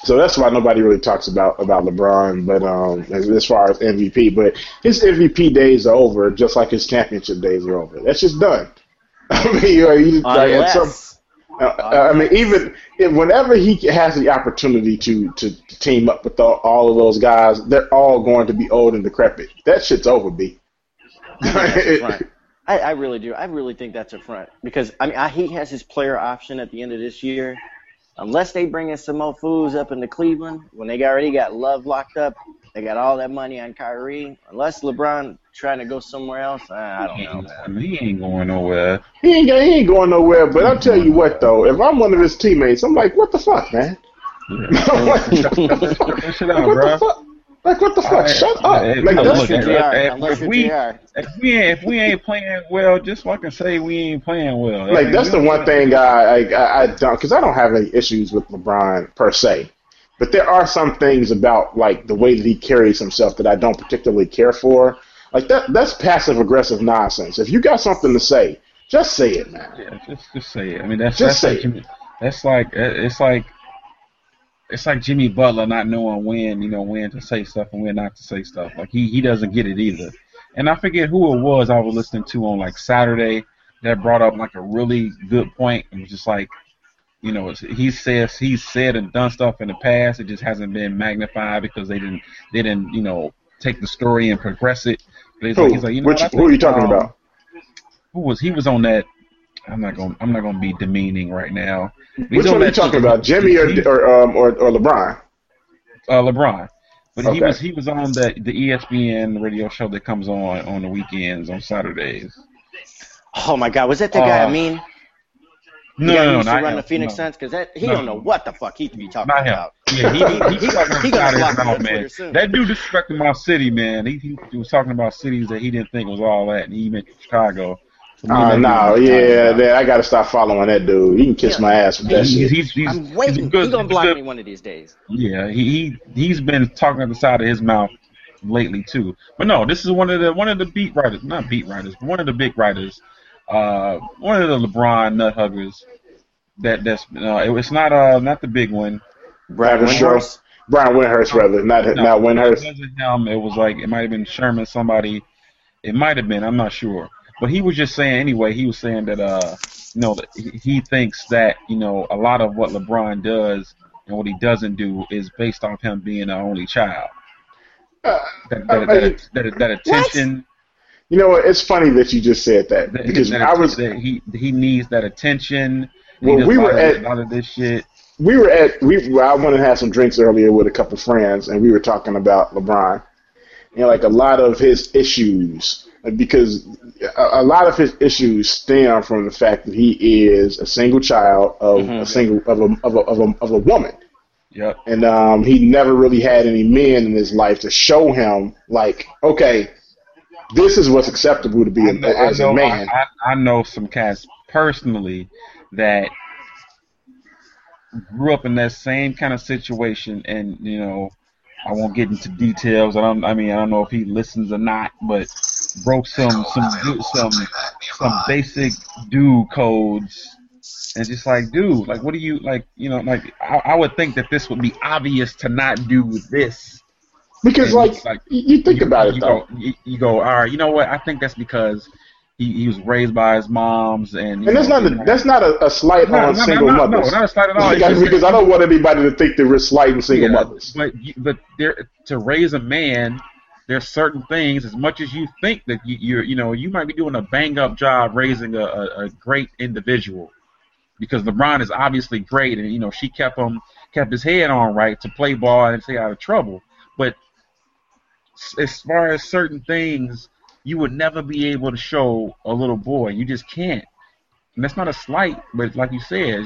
[SPEAKER 1] So that's why nobody really talks about about LeBron, but um, as, as far as MVP, but his MVP days are over, just like his championship days are over. That's just done. I mean, you know, you, like, some,
[SPEAKER 3] unless
[SPEAKER 1] uh, I mean, even if, whenever he has the opportunity to, to, to team up with all, all of those guys, they're all going to be old and decrepit. That shit's over, B.
[SPEAKER 3] that's a front. I, I really do. I really think that's a front because I mean I, he has his player option at the end of this year. Unless they bring in some more fools up into Cleveland when they already got Love locked up, they got all that money on Kyrie. Unless LeBron trying to go somewhere else, I, I don't know.
[SPEAKER 2] I mean, he ain't going nowhere.
[SPEAKER 1] He ain't, he ain't going nowhere. But I'll tell you what, though, if I'm one of his teammates, I'm like, what the fuck, man?
[SPEAKER 2] That shit
[SPEAKER 1] Like,
[SPEAKER 2] out,
[SPEAKER 1] what
[SPEAKER 2] bro.
[SPEAKER 1] the fuck? Like, what the fuck?
[SPEAKER 2] Alright,
[SPEAKER 1] Shut up.
[SPEAKER 2] hey,
[SPEAKER 1] Like,
[SPEAKER 2] look,
[SPEAKER 1] that's,
[SPEAKER 3] Unless you're
[SPEAKER 2] if- if- if we-
[SPEAKER 3] JR.
[SPEAKER 2] If we ain't, if we ain't playing well, just fucking say we ain't playing well. I
[SPEAKER 1] like that's
[SPEAKER 2] we
[SPEAKER 1] the one thing I I, I, I don't because I don't have any issues with LeBron per se, but there are some things about like the way that he carries himself that I don't particularly care for. Like that that's passive aggressive nonsense. If you got something to say, just say it, man.
[SPEAKER 2] Yeah, just just say it. I mean, that's
[SPEAKER 1] Just
[SPEAKER 2] that's
[SPEAKER 1] say
[SPEAKER 2] like Jimmy, that's like it's like it's like Jimmy Butler not knowing when you know when to say stuff and when not to say stuff. Like he he doesn't get it either. And I forget who it was I was listening to on like Saturday that brought up like a really good point. It was just like you know, he says he's said and done stuff in the past. It just hasn't been magnified because they didn't they didn't you know take the story and progress it. But he's
[SPEAKER 1] Who?
[SPEAKER 2] like, he's like, you know,
[SPEAKER 1] Which,
[SPEAKER 2] what,
[SPEAKER 1] who are you talking
[SPEAKER 2] um,
[SPEAKER 1] about?
[SPEAKER 2] Who was he was on that? I'm not gonna I'm not gonna be demeaning right now. He's
[SPEAKER 1] Which
[SPEAKER 2] on
[SPEAKER 1] one are you
[SPEAKER 2] that-
[SPEAKER 1] talking about, Jimmy or
[SPEAKER 2] he-
[SPEAKER 1] or um or, or LeBron?
[SPEAKER 2] uh, LeBron. But he was he was on the the ESPN radio show that comes on on the weekends on Saturdays.
[SPEAKER 3] Oh my God, was that the guy
[SPEAKER 2] Uh,
[SPEAKER 3] I mean?
[SPEAKER 2] No,
[SPEAKER 3] the
[SPEAKER 2] no, no, not
[SPEAKER 3] run
[SPEAKER 2] him.
[SPEAKER 3] the Phoenix
[SPEAKER 2] no.
[SPEAKER 3] Suns because that he
[SPEAKER 2] No.
[SPEAKER 3] don't know what the fuck he be talking
[SPEAKER 2] Not him.
[SPEAKER 3] about.
[SPEAKER 2] Yeah, he he, he, talking
[SPEAKER 3] he gonna
[SPEAKER 2] about
[SPEAKER 3] block
[SPEAKER 2] his mouth, man.
[SPEAKER 3] Twitter soon.
[SPEAKER 2] That dude disrespected my city, man. He, he he was talking about cities that he didn't think was all that, and he meant Chicago. To
[SPEAKER 1] Uh, no, yeah,
[SPEAKER 2] about-
[SPEAKER 1] that, I got to stop following that dude. He can kiss
[SPEAKER 3] Yeah.
[SPEAKER 1] my ass with that
[SPEAKER 2] He's,
[SPEAKER 1] shit.
[SPEAKER 2] he's, he's,
[SPEAKER 3] I'm waiting.
[SPEAKER 2] a good,
[SPEAKER 3] he gonna
[SPEAKER 2] he's
[SPEAKER 3] block
[SPEAKER 2] good-
[SPEAKER 3] me one of these days.
[SPEAKER 2] Yeah, he, he he's been talking at the side of his mouth lately too. But no, this is one of the one of the beat writers, not beat writers, but one of the big writers, uh, one of the LeBron nut huggers. That that's uh, it, it's not uh not the big one.
[SPEAKER 1] Shaw.
[SPEAKER 3] Windhorst.
[SPEAKER 1] Brian Windhorst, rather, not
[SPEAKER 2] No,
[SPEAKER 1] not
[SPEAKER 2] It wasn't him. It was like it might have been Sherman. Somebody. It might have been. I'm not sure. But he was just saying anyway. He was saying that uh, you know, that he thinks that you know a lot of what LeBron does and what he doesn't do is based off him being an only child.
[SPEAKER 1] Uh,
[SPEAKER 2] That that,
[SPEAKER 1] I-
[SPEAKER 2] that, that, that attention.
[SPEAKER 1] You know what? It's funny that you just said that
[SPEAKER 2] That,
[SPEAKER 1] because
[SPEAKER 2] that,
[SPEAKER 1] I was
[SPEAKER 2] that he he needs that attention.
[SPEAKER 1] Well, we were at-
[SPEAKER 2] a lot of this shit.
[SPEAKER 1] we were at we I went and had some drinks earlier with a couple friends, and we were talking about LeBron. You know, like a lot of his issues, because a, a lot of his issues stem from the fact that he is a single child of
[SPEAKER 3] Mhm.
[SPEAKER 1] a single of a of a of a, of a woman,
[SPEAKER 2] Yep.
[SPEAKER 1] and um, he never really had any men in his life to show him like, okay, this is what's acceptable to be
[SPEAKER 2] I
[SPEAKER 1] a,
[SPEAKER 2] know, I,
[SPEAKER 1] as a
[SPEAKER 2] know
[SPEAKER 1] man.
[SPEAKER 2] I, I, I know some cats personally that grew up in that same kind of situation and you know I won't get into details. I don't. I mean, I don't know if he listens or not, but broke some some good some some basic dude codes. And just like, dude, like, what do you like? You know, like, I, I would think that this would be obvious to not do this.
[SPEAKER 1] Because like,
[SPEAKER 2] like,
[SPEAKER 1] you think
[SPEAKER 2] you,
[SPEAKER 1] about it
[SPEAKER 2] you
[SPEAKER 1] though.
[SPEAKER 2] Go, you, you go, all right. You know what? I think that's because he, he was raised by his moms, and
[SPEAKER 1] And that's
[SPEAKER 2] know,
[SPEAKER 1] not a, that's not a, a slight
[SPEAKER 2] no,
[SPEAKER 1] on
[SPEAKER 2] no, no,
[SPEAKER 1] single
[SPEAKER 2] no, no,
[SPEAKER 1] mothers.
[SPEAKER 2] not a slight at all. Just-
[SPEAKER 1] because I don't want anybody to think that we're slighting single
[SPEAKER 2] Yeah,
[SPEAKER 1] mothers.
[SPEAKER 2] But but there to raise a man, there's certain things. As much as you think that you you're, you know you might be doing a bang up job raising a, a, a great individual, because LeBron is obviously great, and you know she kept him kept his head on right to play ball and stay out of trouble. But as far as certain things, you would never be able to show a little boy. You just can't. And that's not a slight, but like you said,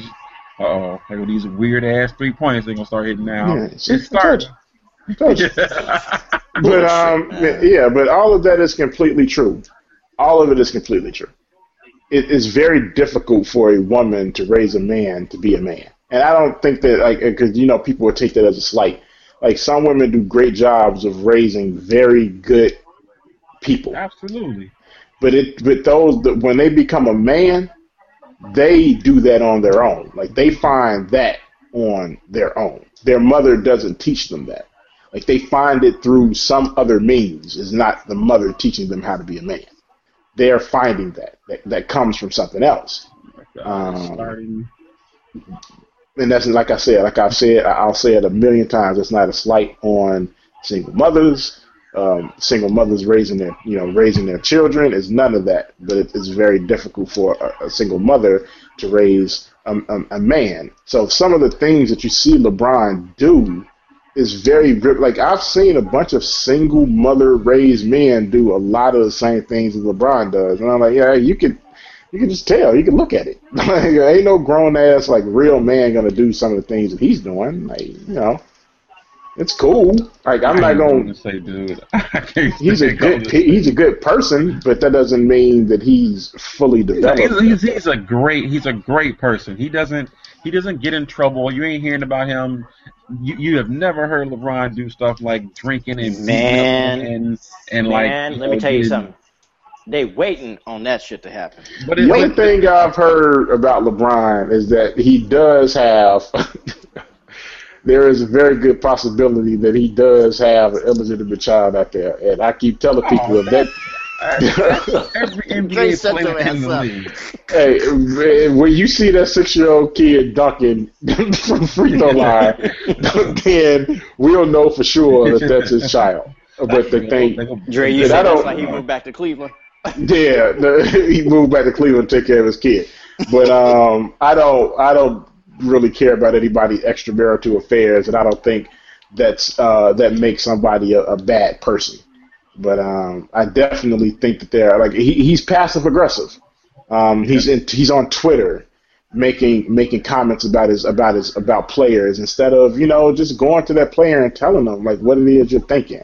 [SPEAKER 2] uh oh, like with these weird ass three pointers they're gonna start hitting now.
[SPEAKER 1] Yeah, see,
[SPEAKER 2] it's
[SPEAKER 1] I told
[SPEAKER 2] starting.
[SPEAKER 1] I told you. But um, yeah, but all of that is completely true. All of it is completely true. It is very difficult for a woman to raise a man to be a man, and I don't think that like because you know people would take that as a slight. Like some women do great jobs of raising very good people,
[SPEAKER 2] Absolutely.
[SPEAKER 1] but it but those that when they become a man, they do that on their own. Like they find that on their own. Their mother doesn't teach them that. Like they find it through some other means. It's not the mother teaching them how to be a man. They're finding that. That, that comes from something else. Um,
[SPEAKER 2] starting.
[SPEAKER 1] And that's like I said, like I've said, I'll say it a million times. It's not a slight on single mothers, um, single mothers raising their, you know, raising their children. It's none of that. But it, it's very difficult for a, a single mother to raise a, a, a man. So some of the things that you see LeBron do is very. Like I've seen a bunch of single mother raised men do a lot of the same things that LeBron does, and I'm like, yeah, you can, you can just tell. You can look at it. like, ain't no grown ass like real man gonna do some of the things that he's doing. Like you know, it's cool. Like I'm
[SPEAKER 2] I
[SPEAKER 1] not
[SPEAKER 2] ain't
[SPEAKER 1] gonna.
[SPEAKER 2] say, dude. I can't
[SPEAKER 1] He's a good he- he's a good person, but that doesn't mean that he's fully developed.
[SPEAKER 2] He's, he's, he's a great he's a great person. He doesn't he doesn't get in trouble. You ain't hearing about him. You you have never heard LeBron do stuff like drinking and
[SPEAKER 3] Man.
[SPEAKER 2] up and and like
[SPEAKER 3] Man, let me tell you something. They waiting on that shit to happen.
[SPEAKER 2] But
[SPEAKER 1] The
[SPEAKER 2] it,
[SPEAKER 1] only thing I've heard about LeBron is that he does have. there is a very good possibility that he does have an illegitimate child out there, and I keep telling people
[SPEAKER 2] Oh,
[SPEAKER 1] that.
[SPEAKER 2] every NBA player
[SPEAKER 3] your
[SPEAKER 2] in the league.
[SPEAKER 1] Hey, when you see that six-year-old kid dunking from free throw line, then we'll know for sure that that's his child. But the thing,
[SPEAKER 3] Dre, you said that's
[SPEAKER 1] don't-
[SPEAKER 3] why he moved back to Cleveland.
[SPEAKER 1] Yeah, he moved back to Cleveland to take care of his kid. But um, I don't, I don't really care about anybody's extramarital affairs, and I don't think that's uh, that makes somebody a, a bad person. But um, I definitely think that they're like he, he's passive aggressive. Um, he's in, he's on Twitter making making comments about his about his about players instead of you know just going to that player and telling them like what it is you're thinking.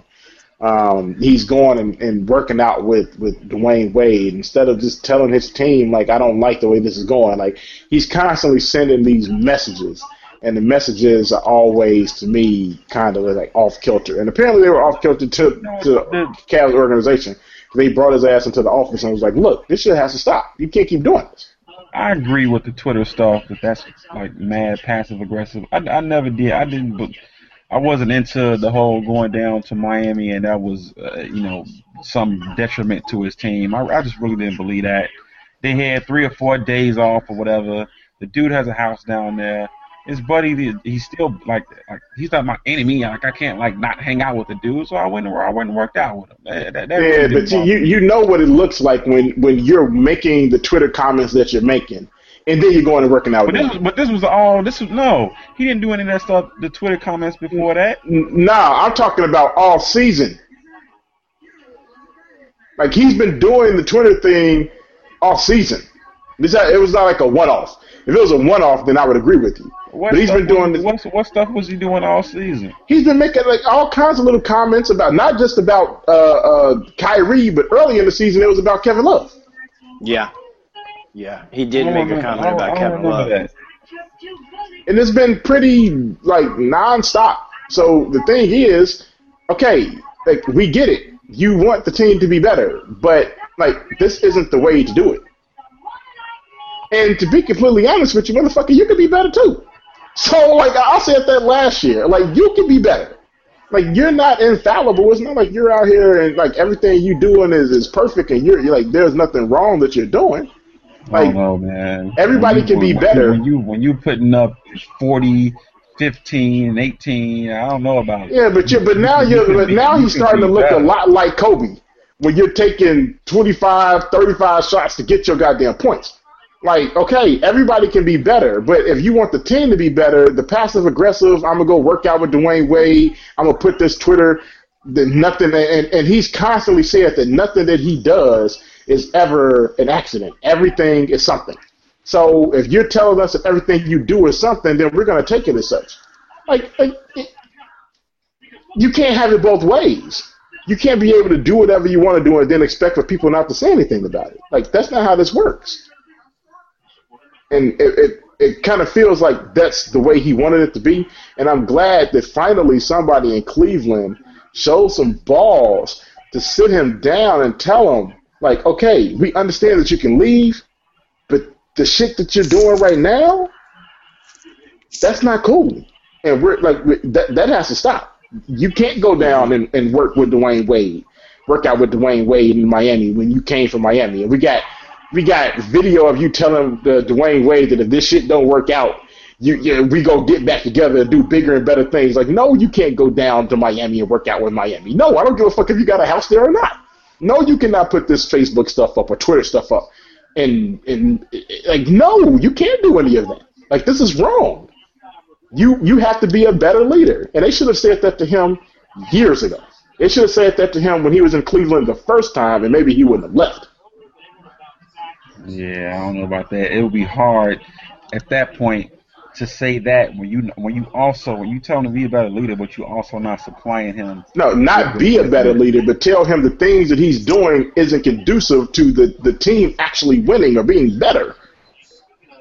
[SPEAKER 1] Um, he's going and, and working out with, with Dwyane Wade instead of just telling his team like I don't like the way this is going. Like he's constantly sending these messages, and the messages are always to me kind of like off kilter. And apparently they were off kilter to to the Cavs organization. They brought his ass into the office and was like, "Look, this shit has to stop. You can't keep doing this."
[SPEAKER 2] I agree with the Twitter stuff that that's like mad passive aggressive. I, I never did. I didn't. I wasn't into the whole going down to Miami and that was uh, you know some detriment to his team. I, I just really didn't believe that. They had three or four days off or whatever. The dude has a house down there. His buddy, he's still like, like he's not my enemy. Like I can't like not hang out with the dude. So I went, and- I went and worked out with him. That, that, that
[SPEAKER 1] Yeah,
[SPEAKER 2] didn't
[SPEAKER 1] but you,
[SPEAKER 2] bother
[SPEAKER 1] you
[SPEAKER 2] me.
[SPEAKER 1] you know what it looks like when when you're making the Twitter comments that you're making, and then you're going and working out
[SPEAKER 2] But this, was, but this was all. This was no. He didn't do any of that stuff. The Twitter comments before that.
[SPEAKER 1] N- Nah, I'm talking about all season. Like he's been doing the Twitter thing all season. This it was not like a one-off. If it was a one-off, then I would agree with you.
[SPEAKER 2] What
[SPEAKER 1] but he's
[SPEAKER 2] stuff
[SPEAKER 1] been doing this.
[SPEAKER 2] what, what stuff was he doing all season?
[SPEAKER 1] He's been making like all kinds of little comments about not just about uh, uh, Kyrie, but early in the season it was about Kevin Love.
[SPEAKER 3] Yeah. Yeah. He did
[SPEAKER 2] I don't
[SPEAKER 3] make a comment about Kevin Love.
[SPEAKER 2] that.
[SPEAKER 1] and it's been pretty like nonstop So the thing is, okay, like we get it. You want the team to be better, but like this isn't the way to do it. And to be completely honest with you, motherfucker, you could be better too. So like I said that last year, like you can be better. Like you're not infallible. It's not like you're out here and like everything you doing is, is perfect and you're, you're like there's nothing wrong that you're doing.
[SPEAKER 2] Like, don't man.
[SPEAKER 1] Everybody you, can be
[SPEAKER 2] when,
[SPEAKER 1] better.
[SPEAKER 2] When you when you putting up 40, 15, 18, I don't know about
[SPEAKER 1] it. Yeah, but you but now you're but now he's starting to look better. a lot like Kobe when you're taking 25, 35 shots to get your goddamn points. Like, okay, everybody can be better, but if you want the team to be better, the passive aggressive, I'm gonna go work out with Dwyane Wade. I'm gonna put this Twitter, that nothing, and, and he's constantly saying that nothing that he does is ever an accident. Everything is something. So if you're telling us that everything you do is something, then we're gonna take it as such. Like, like it, you can't have it both ways. You can't be able to do whatever you want to do and then expect for people not to say anything about it. Like that's not how this works and it, it, it kind of feels like that's the way he wanted it to be. And I'm glad that finally somebody in Cleveland showed some balls to sit him down and tell him, like, okay, we understand that you can leave, but the shit that you're doing right now, that's not cool. And we're like, that, that has to stop. You can't go down and, and work with Dwyane Wade, work out with Dwyane Wade in Miami when you came from Miami. And we got we got video of you telling the Dwyane Wade that if this shit don't work out, you, you we go get back together and do bigger and better things. Like, no, you can't go down to Miami and work out with Miami. No, I don't give a fuck if you got a house there or not. No, you cannot put this Facebook stuff up or Twitter stuff up. And and like, no, you can't do any of that. Like, this is wrong. You you have to be a better leader. And they should have said that to him years ago. They should have said that to him when he was in Cleveland the first time, and maybe he wouldn't have left.
[SPEAKER 2] Yeah, I don't know about that. It would be hard at that point to say that when you when you also when you tell him to be a better leader, but you also not supplying him.
[SPEAKER 1] No, not be a better leader, but tell him the things that he's doing isn't conducive to the the team actually winning or being better.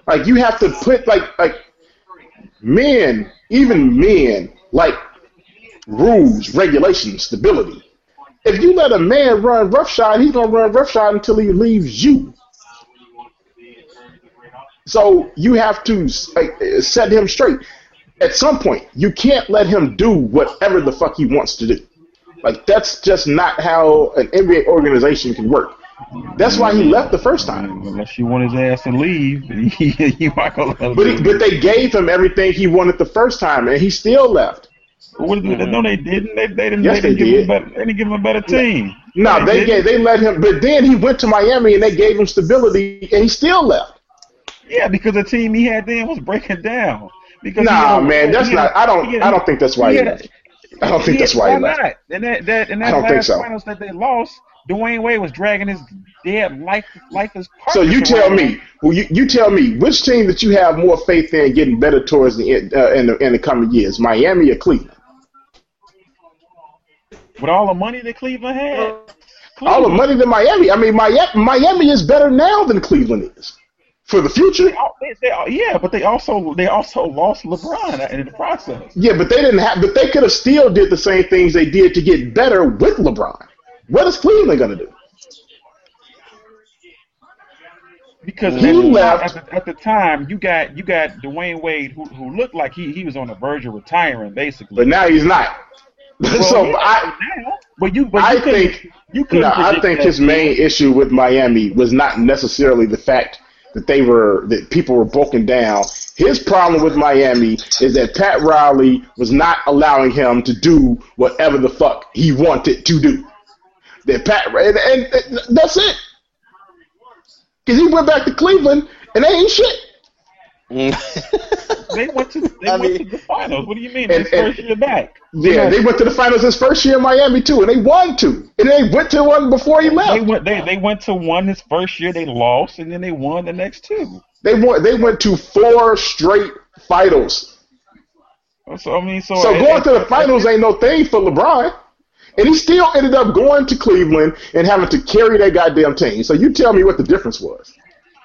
[SPEAKER 1] Like you have to put like like men, even men like rules, regulations, stability. If you let a man run roughshod, he's gonna run roughshod until he leaves you. So you have to uh, set him straight. At some point, you can't let him do whatever the fuck he wants to do. Like that's just not how an NBA organization can work. That's why he left the first time.
[SPEAKER 2] Unless you want his ass to leave, you
[SPEAKER 1] might go. But he, but they gave him everything he wanted the first time, and he still left.
[SPEAKER 2] What, no, they didn't. They, they didn't. Yes, they, didn't they did. Better, they didn't give him a better team.
[SPEAKER 1] No, they, they gave. They let him. But then he went to Miami, and they gave him stability, and he still left.
[SPEAKER 2] Yeah, because the team he had then was breaking down. Because
[SPEAKER 1] nah, man, that's not. I don't. I don't think that's why he, he left. I don't think that's why he left. Not?
[SPEAKER 2] And that, that, and that last so. finals that they lost, Dwyane Wade was dragging his dead life, life as
[SPEAKER 1] So you tell me, well, you, you tell me, which team that you have more faith in getting better towards the end, uh, in the in the coming years, Miami or Cleveland?
[SPEAKER 2] With all the money that Cleveland had,
[SPEAKER 1] Cleveland. all the money that Miami. I mean, Miami, Miami is better now than Cleveland is for the future.
[SPEAKER 2] They, they, yeah, but they also they also lost LeBron in the process.
[SPEAKER 1] Yeah, but they didn't have. But they could have still did the same things they did to get better with LeBron. What is Cleveland going to do?
[SPEAKER 2] Because he left at the, at the, time, you got you got Dwyane Wade, who, who looked like he, he was on the verge of retiring, basically.
[SPEAKER 1] But now he's not. Well, so I,
[SPEAKER 2] but you, but
[SPEAKER 1] I you think you no, I think his main issue with Miami was not necessarily the fact that they were that people were broken down. His problem with Miami is that Pat Riley was not allowing him to do whatever the fuck he wanted to do. That Pat and, and that's it. Because he went back to Cleveland and they ain't shit. Mm.
[SPEAKER 2] they went to they I went mean, to the finals. What do you mean? And, his first year back.
[SPEAKER 1] Yeah, they went to the finals his first year in Miami too, and they won two. And they went to one before he left.
[SPEAKER 2] They went they, they went to one his first year, they lost, and then they won the next two.
[SPEAKER 1] They won they went to four straight finals.
[SPEAKER 2] Oh, so I mean so
[SPEAKER 1] So going to the finals ain't no thing for LeBron. And he still ended up going to Cleveland and having to carry that goddamn team. So you tell me what the difference was.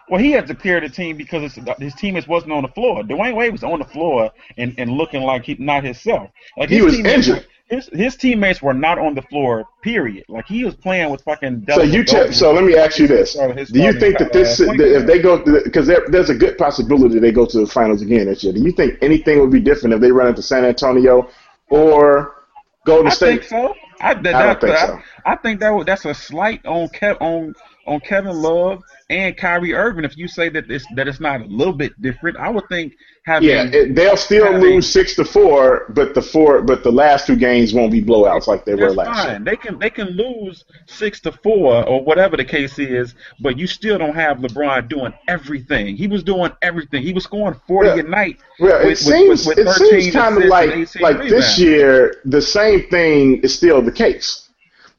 [SPEAKER 2] Well, he had to carry the team because his, his teammates wasn't on the floor. Dwyane Wade was on the floor and, and looking like he not himself. Like
[SPEAKER 1] he
[SPEAKER 2] his
[SPEAKER 1] was injured.
[SPEAKER 2] His his teammates were not on the floor. Period. Like he was playing with fucking.
[SPEAKER 1] So you te- so let me ask you this: Do you think that this
[SPEAKER 2] uh,
[SPEAKER 1] that if they go because there, there's a good possibility they go to the finals again this year? Do you think anything would be different if they run into San Antonio or Golden
[SPEAKER 2] I
[SPEAKER 1] State?
[SPEAKER 2] think so. I, that,
[SPEAKER 1] I don't
[SPEAKER 2] that-
[SPEAKER 1] think so.
[SPEAKER 2] I think that that's a slight on Kev, on on Kevin Love and Kyrie Irving. If you say that it's that it's not a little bit different, I would think having
[SPEAKER 1] Yeah, it, they'll still
[SPEAKER 2] having-
[SPEAKER 1] lose six to four, but the four but the last two games won't be blowouts like they were last
[SPEAKER 2] fine.
[SPEAKER 1] year.
[SPEAKER 2] They can they can lose six to four or whatever the case is, but you still don't have LeBron doing everything. He was doing everything. He was scoring forty
[SPEAKER 1] Yeah.
[SPEAKER 2] a night.
[SPEAKER 1] Well, it
[SPEAKER 2] with- with-
[SPEAKER 1] seems
[SPEAKER 2] with
[SPEAKER 1] it seems kind of like
[SPEAKER 2] and 18
[SPEAKER 1] like this year the same thing is still the case.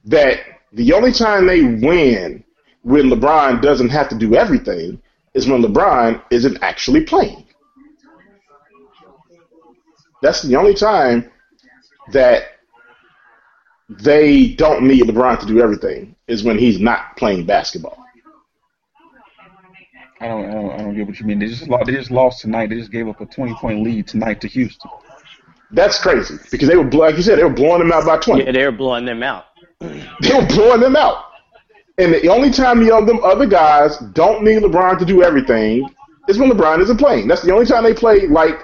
[SPEAKER 1] That the only time they win when LeBron doesn't have to do everything is when LeBron isn't actually playing. That's the only time that they don't need LeBron to do everything is when he's not playing basketball.
[SPEAKER 2] I don't, I don't I don't get what you mean. They just lost, they just lost tonight. They just gave up a twenty point lead tonight to Houston.
[SPEAKER 1] That's crazy because they were blo- like you said they were blowing them out by twenty.
[SPEAKER 3] Yeah, they were blowing them out.
[SPEAKER 1] They were blowing them out. And the only time the other, other guys don't need LeBron to do everything is when LeBron isn't playing. That's the only time they play like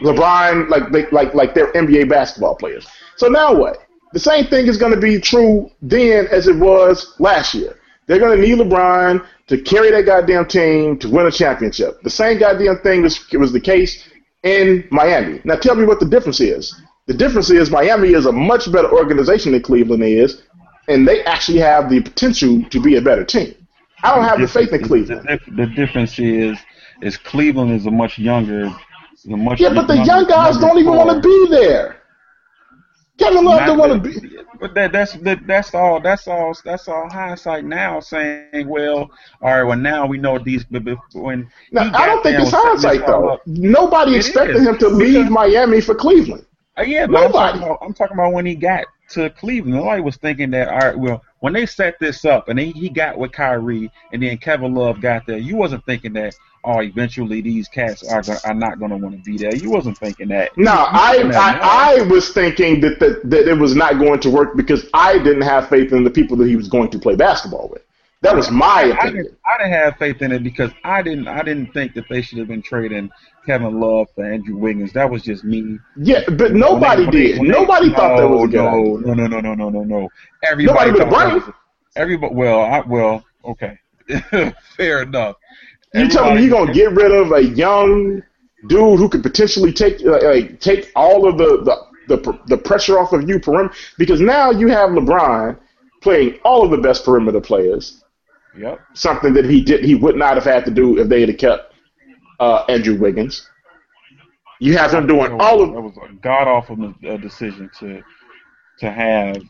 [SPEAKER 1] LeBron, like they, like like they're NBA basketball players. So now what? The same thing is going to be true then as it was last year. They're going to need LeBron to carry that goddamn team to win a championship. The same goddamn thing was was the case in Miami. Now tell me what the difference is. The difference is Miami is a much better organization than Cleveland is, and they actually have the potential to be a better team. I don't have the faith in Cleveland.
[SPEAKER 2] dif- the difference is is Cleveland is a much younger, a much
[SPEAKER 1] Yeah, but the
[SPEAKER 2] younger-
[SPEAKER 1] young guys don't even want to be there. Kevin Love don't want to be.
[SPEAKER 2] But that, that's that, that's all. That's all. That's all hindsight now. Saying, well, all right. Well, now we know these. But when
[SPEAKER 1] Now, I don't think it's hindsight though.
[SPEAKER 2] up-
[SPEAKER 1] Nobody expected
[SPEAKER 2] is,
[SPEAKER 1] him to leave Miami for Cleveland.
[SPEAKER 2] Uh, yeah, but I'm
[SPEAKER 1] Nobody.
[SPEAKER 2] talking, about, I'm talking about when he got to Cleveland. Nobody was thinking that. All right, well, when they set this up and he got with Kyrie and then Kevin Love got there, you wasn't thinking that. Oh, eventually these cats are are not going to want to be there. You wasn't thinking that.
[SPEAKER 1] No, I,
[SPEAKER 2] that.
[SPEAKER 1] I I was thinking that, that that it was not going to work because I didn't have faith in the people that he was going to play basketball with. That was my
[SPEAKER 2] I
[SPEAKER 1] opinion.
[SPEAKER 2] didn't, I didn't have faith in it because I didn't I didn't think that they should have been trading Kevin Love for Andrew Wiggins. That was just me.
[SPEAKER 1] Yeah, but nobody
[SPEAKER 2] When they-
[SPEAKER 1] did.
[SPEAKER 2] they-
[SPEAKER 1] nobody thought that was a good
[SPEAKER 2] no,
[SPEAKER 1] idea.
[SPEAKER 2] No, no, no, no, no, no, no. Everybody
[SPEAKER 1] Nobody but
[SPEAKER 2] thought that was Everybody, well, I, well, okay, fair enough.
[SPEAKER 1] You telling me you're gonna get rid of a young dude who could potentially take uh, like take all of the, the the the pressure off of you perimeter because now you have LeBron playing all of the best perimeter players,
[SPEAKER 2] Yep.
[SPEAKER 1] something that he did he would not have had to do if they had kept uh, Andrew Wiggins. You have him doing all of that
[SPEAKER 2] was a god awful uh, decision to to have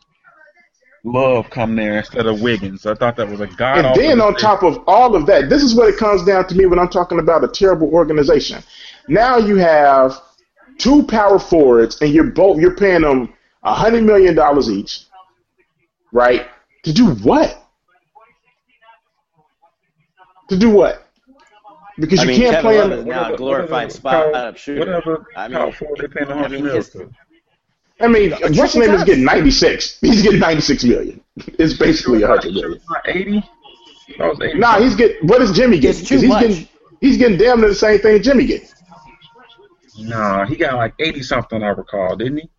[SPEAKER 2] Love come there instead of Wiggins. I thought that was a god awful.
[SPEAKER 1] and then on top of all of that, this is what it comes down to me when I'm talking about a terrible organization. Now you have two power forwards, and you're both you're paying them a hundred million dollars each, right? To do what? To do what? Because
[SPEAKER 3] I
[SPEAKER 1] you
[SPEAKER 3] mean,
[SPEAKER 1] can't
[SPEAKER 3] Kevin
[SPEAKER 1] play
[SPEAKER 3] Love
[SPEAKER 1] him.
[SPEAKER 3] is now a glorified spot up shooter.
[SPEAKER 2] Whatever
[SPEAKER 3] I mean,
[SPEAKER 2] forward they paying
[SPEAKER 3] I
[SPEAKER 2] 100
[SPEAKER 3] mean, his-
[SPEAKER 1] I mean, what's his name is getting 96. He's getting 96 million. It's basically a hundred million.
[SPEAKER 2] 80. That was 80.
[SPEAKER 1] Nah, he's getting. What is Jimmy getting?
[SPEAKER 3] It's too
[SPEAKER 1] 'Cause he's
[SPEAKER 3] much.
[SPEAKER 1] getting. He's getting damn near the same thing Jimmy getting.
[SPEAKER 2] Nah, he got like 80 something. I recall, didn't he?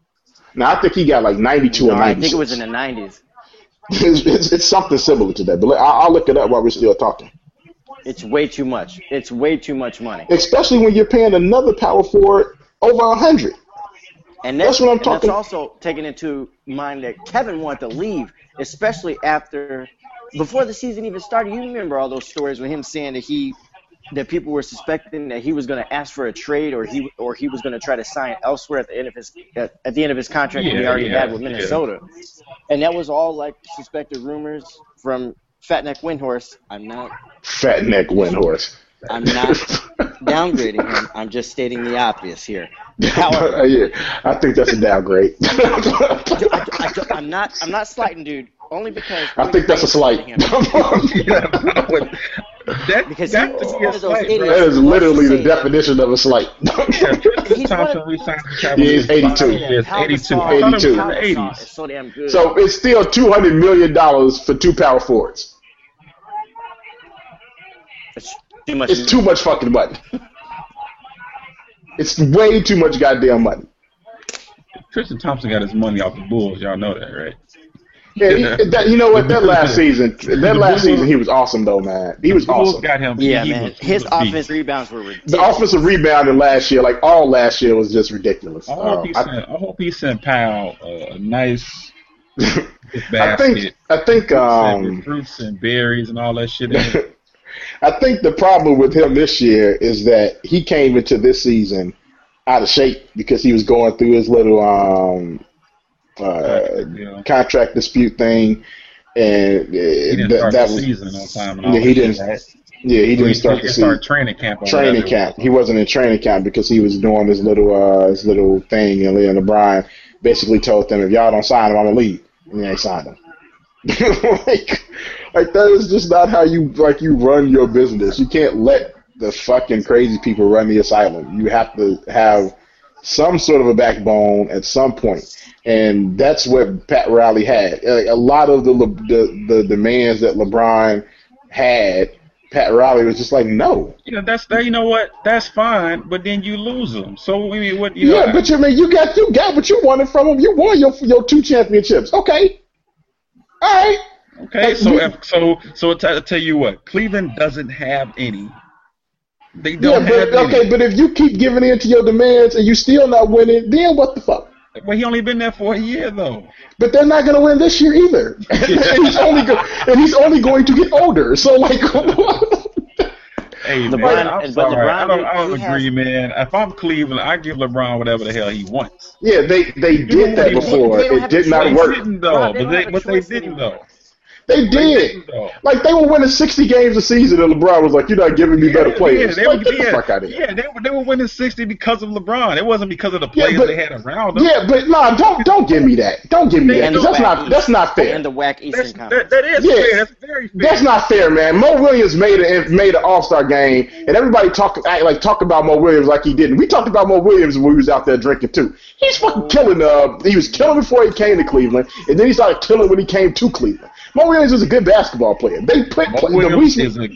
[SPEAKER 1] Now I think he got like 92
[SPEAKER 3] No,
[SPEAKER 1] or
[SPEAKER 3] I think it was in the 90s.
[SPEAKER 1] it's, it's, it's something similar to that, but I'll, I'll look it up while we're still talking.
[SPEAKER 3] It's way too much. It's way too much money.
[SPEAKER 1] Especially when you're paying another power forward over a hundred.
[SPEAKER 3] And
[SPEAKER 1] That's
[SPEAKER 3] that's,
[SPEAKER 1] what I'm talking-
[SPEAKER 3] That's also taking into mind that Kevin wanted to leave, especially after before the season even started. You remember all those stories with him saying that he that people were suspecting that he was going to ask for a trade or he or he was going to try to sign elsewhere at the end of his at, at the end of his contract that he already
[SPEAKER 2] yeah,
[SPEAKER 3] had with
[SPEAKER 2] yeah.
[SPEAKER 3] Minnesota. And that was all like suspected rumors from Fatneck Windhorst. I'm not
[SPEAKER 1] Fat neck Windhorst.
[SPEAKER 3] I'm not downgrading him. I'm just stating the obvious here. However,
[SPEAKER 1] yeah, I think that's a downgrade.
[SPEAKER 3] I, am not. I'm not slighting, dude. Only because
[SPEAKER 1] I think that's a slight.
[SPEAKER 2] Yeah, but That,
[SPEAKER 3] Because
[SPEAKER 2] that
[SPEAKER 3] he
[SPEAKER 2] to
[SPEAKER 3] was one of those
[SPEAKER 2] slight,
[SPEAKER 3] idiots.
[SPEAKER 1] That is literally the uh, definition of a slight.
[SPEAKER 2] Yeah, Tristan
[SPEAKER 3] He's one
[SPEAKER 2] Thompson
[SPEAKER 3] of-
[SPEAKER 2] re-signed the
[SPEAKER 1] Yeah,
[SPEAKER 2] Cavaliers.
[SPEAKER 1] he's 82.
[SPEAKER 2] Yes,
[SPEAKER 3] Pau
[SPEAKER 2] 82.
[SPEAKER 3] Gasol-
[SPEAKER 2] I thought it was
[SPEAKER 1] 82.
[SPEAKER 2] in
[SPEAKER 3] Pau
[SPEAKER 2] the
[SPEAKER 3] Gasol
[SPEAKER 2] 80s.
[SPEAKER 3] is so damn good.
[SPEAKER 1] so it's still two hundred million dollars for two power forwards.
[SPEAKER 3] it's too much.
[SPEAKER 1] It's too much fucking money. It's way too much goddamn money.
[SPEAKER 2] Tristan Thompson got his money off the Bulls. Y'all know that, right?
[SPEAKER 1] Yeah, he, that, you know what? That last season, that last season, he was awesome though, man. He was awesome.
[SPEAKER 2] got him.
[SPEAKER 3] yeah,
[SPEAKER 2] he
[SPEAKER 3] man.
[SPEAKER 2] Was,
[SPEAKER 3] His
[SPEAKER 2] was a beast.
[SPEAKER 3] offense rebounds were ridiculous.
[SPEAKER 1] The offensive rebounding last year, like all last year, was just ridiculous.
[SPEAKER 2] I hope,
[SPEAKER 1] Uh,
[SPEAKER 2] he
[SPEAKER 1] I-
[SPEAKER 2] sent, I hope he sent Powell uh, a nice
[SPEAKER 1] I think I think
[SPEAKER 2] um,
[SPEAKER 1] um
[SPEAKER 2] fruits and berries and all that shit. In.
[SPEAKER 1] I think the problem with him this year is that he came into this season out of shape because he was going through his little um uh
[SPEAKER 2] Yeah.
[SPEAKER 1] contract dispute thing and uh,
[SPEAKER 2] He didn't
[SPEAKER 1] that,
[SPEAKER 2] start
[SPEAKER 1] that was
[SPEAKER 2] season on time. And
[SPEAKER 1] yeah he didn't
[SPEAKER 2] right?
[SPEAKER 1] yeah he didn't start
[SPEAKER 2] he
[SPEAKER 1] the
[SPEAKER 2] didn't start
[SPEAKER 1] season
[SPEAKER 2] training camp.
[SPEAKER 1] Training camp. He wasn't in training camp because he was doing his little uh his little thing and Leon LeBron basically told them if y'all don't sign him, I'm gonna leave. And they ain't signed him. like like that is just not how you like you run your business. You can't let the fucking crazy people run the asylum. You have to have some sort of a backbone at some point. And that's what Pat Riley had. A lot of the, the the demands that LeBron had, Pat Riley was just like, no.
[SPEAKER 2] Yeah, that's that. You know what? That's fine, but then you lose them. So I mean, what? You
[SPEAKER 1] Yeah,
[SPEAKER 2] know,
[SPEAKER 1] but you I mean you got you got what you wanted from him. You won your your two championships. Okay, all right.
[SPEAKER 2] Okay, so if, so so I tell you what, Cleveland doesn't have any. They
[SPEAKER 1] Yeah,
[SPEAKER 2] don't
[SPEAKER 1] but
[SPEAKER 2] have any.
[SPEAKER 1] okay, but if you keep giving in to your demands and you still not winning, then what the fuck?
[SPEAKER 2] Well, he only been there for a year though.
[SPEAKER 1] But they're not going to win this year either, and he's only go- and he's only going to get older. So like,
[SPEAKER 2] Hey
[SPEAKER 3] LeBron-
[SPEAKER 2] man, I'm
[SPEAKER 3] but
[SPEAKER 2] sorry.
[SPEAKER 3] LeBron,
[SPEAKER 2] I don't, I don't
[SPEAKER 3] he
[SPEAKER 2] agree, man. If I'm Cleveland, I give LeBron whatever the hell he wants.
[SPEAKER 1] yeah, they they did that before.
[SPEAKER 3] they
[SPEAKER 1] It did not work.
[SPEAKER 2] didn't though, but they but they didn't
[SPEAKER 3] anymore.
[SPEAKER 2] though.
[SPEAKER 1] They
[SPEAKER 2] They
[SPEAKER 1] did.
[SPEAKER 2] didn't.
[SPEAKER 1] Like they were winning sixty games a season, and LeBron was like, "You're not giving me better players."
[SPEAKER 2] Yeah, they
[SPEAKER 1] like,
[SPEAKER 2] were,
[SPEAKER 1] get the fuck out of here.
[SPEAKER 2] yeah, they were they were winning sixty because of LeBron. It wasn't because of the
[SPEAKER 1] Yeah,
[SPEAKER 2] players
[SPEAKER 1] but-
[SPEAKER 2] they had around them.
[SPEAKER 1] Yeah, but nah, don't don't give me that. Don't give me that.
[SPEAKER 3] And
[SPEAKER 1] that's
[SPEAKER 3] whack
[SPEAKER 1] not that's not fair.
[SPEAKER 3] And the whack Eastern
[SPEAKER 2] That's,
[SPEAKER 3] Conference.
[SPEAKER 2] that, that is
[SPEAKER 1] Yeah.
[SPEAKER 2] fair. That's very fair.
[SPEAKER 1] That's not fair, man. Mo Williams made a made an All Star game, and everybody talk act like talk about Mo Williams like he didn't. We talked about Mo Williams when we was out there drinking too. He's fucking killing. Uh, he was killing before he came to Cleveland, and then he started killing when he came to Cleveland. Mo Williams is a good basketball player. They put
[SPEAKER 2] Mo
[SPEAKER 1] play, the
[SPEAKER 2] Williams
[SPEAKER 1] reason,
[SPEAKER 2] is a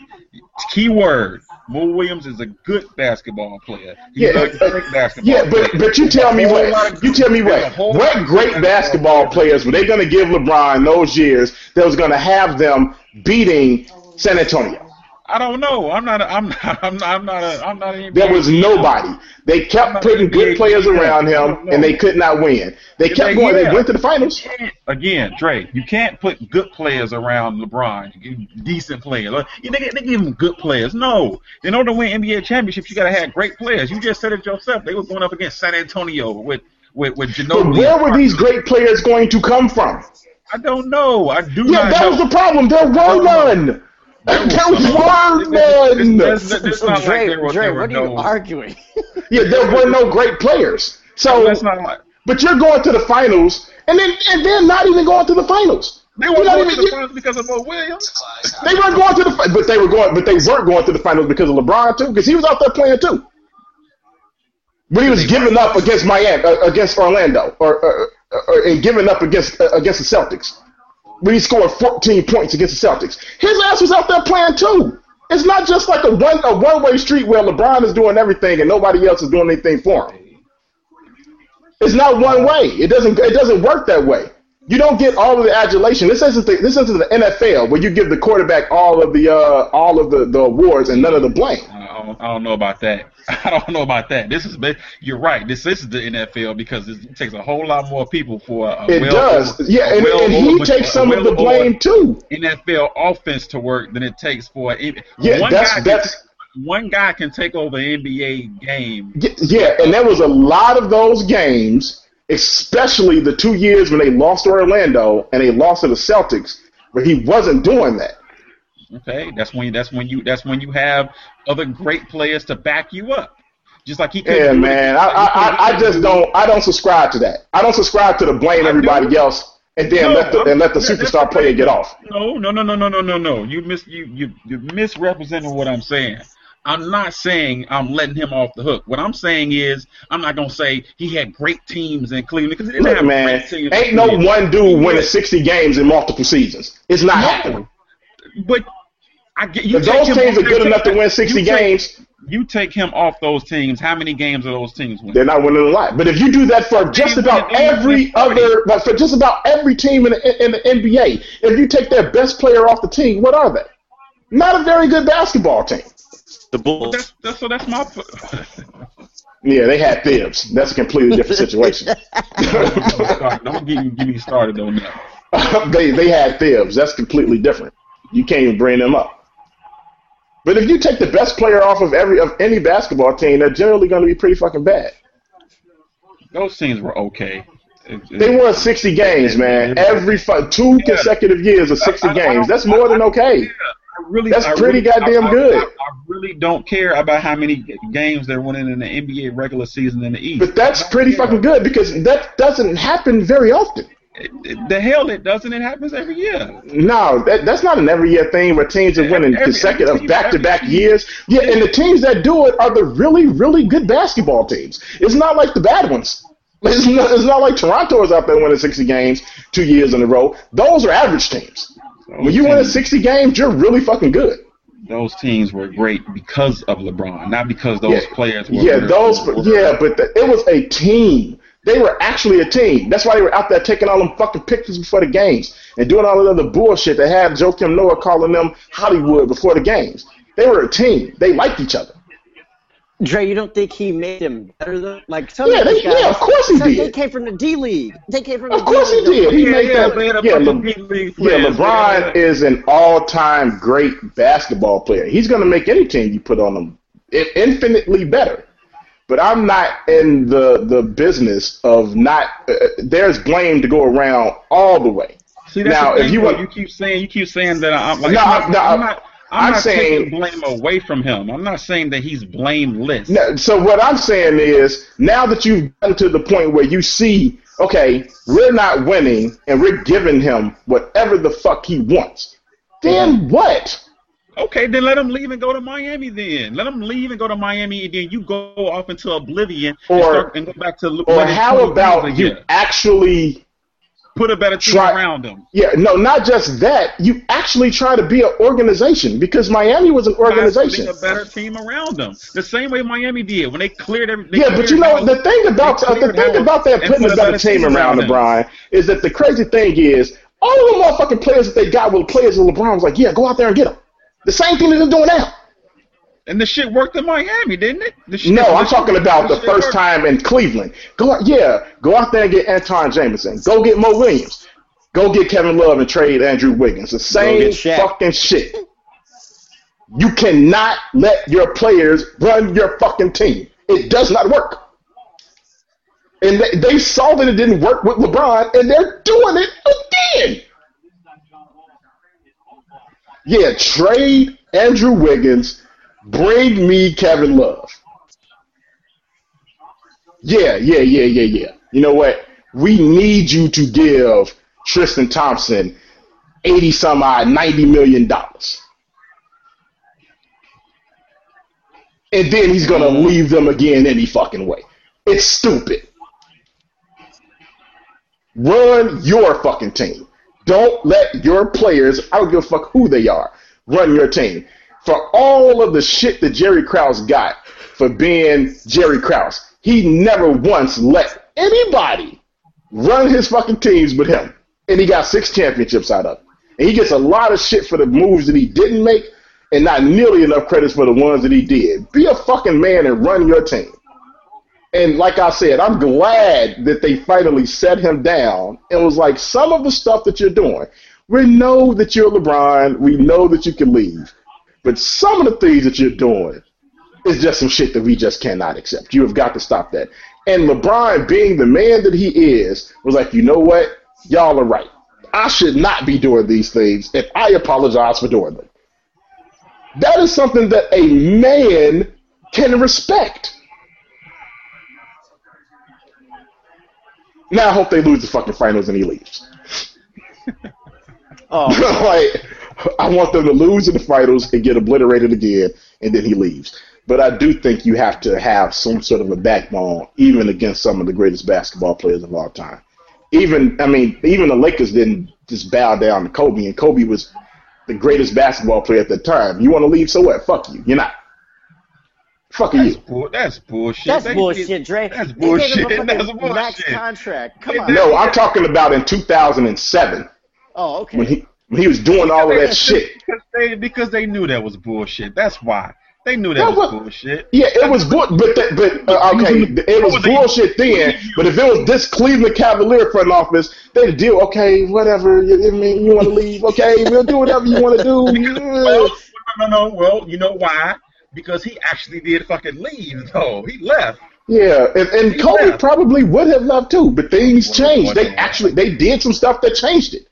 [SPEAKER 2] key word. Mo Williams is a good basketball player. He's
[SPEAKER 1] Yeah, uh,
[SPEAKER 2] basketball
[SPEAKER 1] yeah, but
[SPEAKER 2] player.
[SPEAKER 1] but you tell me
[SPEAKER 2] There's a whole lot
[SPEAKER 1] what you tell me what what great basketball players were they going to give LeBron those years that was going to have them beating San Antonio?
[SPEAKER 2] I don't know. I'm not. A, I'm not. I'm not. I'm not. A, I'm not. An
[SPEAKER 1] There was nobody. They kept putting good players around him, and they could not win. They kept going. They went to the finals.
[SPEAKER 2] Again, Dre, you can't put good players around LeBron. Decent players. They, they give him good players. No. In order to win NBA championships, you got to have great players. You just said it yourself. They were going up against San Antonio with with with
[SPEAKER 1] But
[SPEAKER 2] Ginobili.
[SPEAKER 1] where were these great players going to come from?
[SPEAKER 2] I don't know. I do
[SPEAKER 1] Yeah, that
[SPEAKER 2] know.
[SPEAKER 1] was the problem. There were none. There were none.
[SPEAKER 2] It's- it's- it's not like there were-
[SPEAKER 3] Dre,
[SPEAKER 2] there were
[SPEAKER 3] what are you
[SPEAKER 2] no-
[SPEAKER 3] arguing?
[SPEAKER 1] Yeah, there were no great players. So,
[SPEAKER 2] That's not like
[SPEAKER 1] but you're going to the finals, and then and they're not even going to the finals.
[SPEAKER 2] they were
[SPEAKER 1] not
[SPEAKER 2] going
[SPEAKER 1] even-
[SPEAKER 2] to the finals because of Mo Williams.
[SPEAKER 1] They weren't going to the, but they were going, but they weren't going to the finals because of LeBron too, because he was out there playing too. But he was giving up against Miami, uh, against Orlando, or, or, or and giving up against uh, against the Celtics. When he scored 14 points against the Celtics, his ass was out there playing too. It's not just like a one a one way street where LeBron is doing everything and nobody else is doing anything for him. It's not one way. It doesn't it doesn't work that way. You don't get all of the adulation. This isn't the, this isn't the NFL where you give the quarterback all of the uh, all of the, the awards and none of the blame.
[SPEAKER 2] I don't, I don't know about that. I don't know about that. This is you're right. This, this is the NFL because it takes a whole lot more people for a
[SPEAKER 1] It
[SPEAKER 2] well,
[SPEAKER 1] does, yeah,
[SPEAKER 2] a
[SPEAKER 1] and,
[SPEAKER 2] well-
[SPEAKER 1] and he
[SPEAKER 2] a
[SPEAKER 1] takes some of the blame too.
[SPEAKER 2] NFL offense to work than it takes for it.
[SPEAKER 1] Yeah,
[SPEAKER 2] one
[SPEAKER 1] that's-
[SPEAKER 2] guy can-
[SPEAKER 1] that's-
[SPEAKER 2] one guy can take over an NBA game.
[SPEAKER 1] Yeah, and there was a lot of those games, especially the two years when they lost to Orlando and they lost to the Celtics, where he wasn't doing that.
[SPEAKER 2] Okay, that's when that's when you that's when you have other great players to back you up. Just like he couldn't
[SPEAKER 1] Yeah,
[SPEAKER 2] it-
[SPEAKER 1] man, I, I, I- I just don't I don't subscribe to that. I don't subscribe to the blame
[SPEAKER 2] I
[SPEAKER 1] everybody
[SPEAKER 2] do.
[SPEAKER 1] else. and then
[SPEAKER 2] No,
[SPEAKER 1] let the and let the superstar player get off.
[SPEAKER 2] No, no, no, no, no, no, no, no. You mis you you you misrepresenting what I'm saying. I'm not saying I'm letting him off the hook. What I'm saying is I'm not gonna say he had great teams in Cleveland because
[SPEAKER 1] Look,
[SPEAKER 2] have
[SPEAKER 1] man, ain't no one dude winning 60 games in multiple seasons. It's not happening.
[SPEAKER 2] But I get you.
[SPEAKER 1] If those teams are good enough to win 60
[SPEAKER 2] you take-
[SPEAKER 1] games,
[SPEAKER 2] You take him off those teams. How many games are those teams winning?
[SPEAKER 1] they're not winning a lot. But if you do that for just about
[SPEAKER 2] win- they win
[SPEAKER 1] every other, like for just about every team in the, in the NBA, if you take their best player off the team, what are they? Not a very good basketball team.
[SPEAKER 3] The Bulls.
[SPEAKER 2] That's, that's so that's my.
[SPEAKER 1] Yeah, they had Thibs. That's a completely different situation.
[SPEAKER 2] Don't get me, get me started on that.
[SPEAKER 1] they they had Thibs. That's completely different. You can't even bring them up. But if you take the best player off of every of any basketball team, they're generally going to be pretty fucking bad.
[SPEAKER 2] Those teams were okay. It- it-
[SPEAKER 1] They won 60 games, man. Every fu- two consecutive years of 60
[SPEAKER 2] I- I- I
[SPEAKER 1] games.
[SPEAKER 2] don't-
[SPEAKER 1] That's more than
[SPEAKER 2] I- I-
[SPEAKER 1] okay.
[SPEAKER 2] I really,
[SPEAKER 1] That's
[SPEAKER 2] I
[SPEAKER 1] pretty
[SPEAKER 2] really-
[SPEAKER 1] goddamn
[SPEAKER 2] I- I-
[SPEAKER 1] good.
[SPEAKER 2] I, I really don't care about how many games they're winning in the NBA regular season in the East.
[SPEAKER 1] But that's pretty fucking good because that doesn't happen very often.
[SPEAKER 2] The hell it doesn't. It happens every year.
[SPEAKER 1] No, that, that's not an every year thing where teams are winning
[SPEAKER 2] Every-
[SPEAKER 1] consecutive
[SPEAKER 2] every
[SPEAKER 1] back to back years. Yeah, and the teams that do it are the really, really good basketball teams. It's not like the bad ones. It's not, it's not like Toronto is out there winning 60 games two years in a row. Those are average teams. When you win
[SPEAKER 2] teams-
[SPEAKER 1] 60 games, you're really fucking good.
[SPEAKER 2] those teams were great because of LeBron, not because those
[SPEAKER 1] yeah,
[SPEAKER 2] players were.
[SPEAKER 1] Yeah, those.
[SPEAKER 2] were-
[SPEAKER 1] Yeah, but the, it was a team. They were actually a team. That's why they were out there taking all them fucking pictures before the games and doing all the other bullshit. They had Joakim Noah calling them Hollywood before the games. They were a team. They liked each other.
[SPEAKER 3] Dre, you don't think he made them better though? Like some
[SPEAKER 1] Yeah,
[SPEAKER 3] of these
[SPEAKER 1] they-
[SPEAKER 3] guys,
[SPEAKER 1] yeah, of course he
[SPEAKER 3] some-
[SPEAKER 1] did.
[SPEAKER 3] They came from the D League. They came from the
[SPEAKER 1] Of course he
[SPEAKER 3] D League.
[SPEAKER 1] did. He
[SPEAKER 2] Yeah,
[SPEAKER 1] made
[SPEAKER 2] yeah,
[SPEAKER 1] that.
[SPEAKER 2] man, a
[SPEAKER 1] Yeah,
[SPEAKER 2] bunch
[SPEAKER 1] Le-
[SPEAKER 2] of league
[SPEAKER 1] yeah,
[SPEAKER 2] players,
[SPEAKER 1] LeBron
[SPEAKER 2] yeah.
[SPEAKER 1] is an all-time great basketball player. He's going to make any team you put on him infinitely better. But I'm not in the the business of not. Uh, there's blame to go around all the way.
[SPEAKER 2] See, that's
[SPEAKER 1] Now, if you want-
[SPEAKER 2] you keep saying you keep saying that I'm like
[SPEAKER 1] No,
[SPEAKER 2] I'm,
[SPEAKER 1] I'm-
[SPEAKER 2] not,
[SPEAKER 1] no,
[SPEAKER 2] I'm not I'm,
[SPEAKER 1] I'm
[SPEAKER 2] not
[SPEAKER 1] saying-
[SPEAKER 2] taking blame away from him. I'm not saying that he's blameless.
[SPEAKER 1] No, so what I'm saying is, now that you've gotten to the point where you see, okay, we're not winning, and we're giving him whatever the fuck he wants, then what?
[SPEAKER 2] Okay, then let them leave and go to Miami. Then let them leave and go to Miami, and then you go off into oblivion and, start, and go back to
[SPEAKER 1] Or how about you actually?
[SPEAKER 2] put a better team
[SPEAKER 1] try-
[SPEAKER 2] around them?
[SPEAKER 1] Yeah, no, not just that. You actually try to be an organization because Miami was an organization.
[SPEAKER 2] A better team around them, the same way Miami did when they cleared every. They
[SPEAKER 1] Yeah, but you know
[SPEAKER 2] house.
[SPEAKER 1] the thing about uh, the thing about that putting
[SPEAKER 2] put
[SPEAKER 1] a better team around
[SPEAKER 2] him.
[SPEAKER 1] LeBron is that the crazy thing is all of the motherfucking players that they got were players that LeBron was like, yeah, go out there and get them. The same thing that they're doing now.
[SPEAKER 2] And the shit worked in Miami, didn't it? The shit,
[SPEAKER 1] No,
[SPEAKER 2] the
[SPEAKER 1] I'm
[SPEAKER 2] shit-
[SPEAKER 1] talking about the
[SPEAKER 2] shit
[SPEAKER 1] first
[SPEAKER 2] worked.
[SPEAKER 1] time in Cleveland. Go out, yeah, go out there and get Antawn Jamison. Go get Mo Williams. Go get Kevin Love and trade Andrew Wiggins. The same
[SPEAKER 3] get
[SPEAKER 1] fucking shit. You cannot let your players run your fucking team. It does not work. And they, they saw that it didn't work with LeBron, and they're doing it again. Yeah, trade Andrew Wiggins. Bring me Kevin Love. Yeah, yeah, yeah, yeah, yeah. You know what? We need you to give Tristan Thompson 80 some odd, 90 million dollars. And then he's going to mm-hmm. leave them again any fucking way. It's stupid. Run your fucking team. Don't let your players, I don't give a fuck who they are, run your team. For all of the shit that Jerry Krause got for being Jerry Krause, he never once let anybody run his fucking teams with him. And he got six championships out of it. And he gets a lot of shit for the moves that he didn't make and not nearly enough credits for the ones that he did. Be a fucking man and run your team. And like I said, I'm glad that they finally set him down and was like, some of the stuff that you're doing, we know that you're LeBron, we know that you can leave, but some of the things that you're doing is just some shit that we just cannot accept. You have got to stop that. And LeBron, being the man that he is, was like, you know what? Y'all are right. I should not be doing these things, and I apologize for doing them. That is something that a man can respect. Now I hope they lose the fucking finals and he leaves.
[SPEAKER 3] Oh,
[SPEAKER 1] like I want them to lose in the finals and get obliterated again, and then he leaves. But I do think you have to have some sort of a backbone, even against some of the greatest basketball players of all time. Even I mean, even the Lakers didn't just bow down to Kobe, and Kobe was the greatest basketball player at the time. You want to leave, so what? Fuck you. You're not. Fuck
[SPEAKER 2] That's,
[SPEAKER 1] you.
[SPEAKER 2] bull, that's bullshit.
[SPEAKER 3] that's
[SPEAKER 2] They-
[SPEAKER 3] bullshit, Dre.
[SPEAKER 2] That's
[SPEAKER 3] They gave him a
[SPEAKER 2] bullshit.
[SPEAKER 3] Max contract. Come on.
[SPEAKER 1] No, I'm talking about in 2007
[SPEAKER 3] Oh, okay.
[SPEAKER 1] when he when he was doing all of that shit.
[SPEAKER 2] Because they, because they knew that was bullshit. That's why. They knew that
[SPEAKER 1] That
[SPEAKER 2] was
[SPEAKER 1] was-
[SPEAKER 2] bullshit.
[SPEAKER 1] Yeah, it was bull, but that, but uh, okay, it was
[SPEAKER 2] was the-
[SPEAKER 1] bullshit then. But if it was this Cleveland Cavalier front office, they'd deal. Okay, whatever. You, I mean, you want to leave? Okay, we'll do whatever you want to do.
[SPEAKER 2] Well, no, no, no. Well, you know why? Because he actually did fucking leave, though. He left.
[SPEAKER 1] Yeah, and, and Kobe
[SPEAKER 2] Yeah.
[SPEAKER 1] probably would have left too, but things changed. They actually they did some stuff that changed it.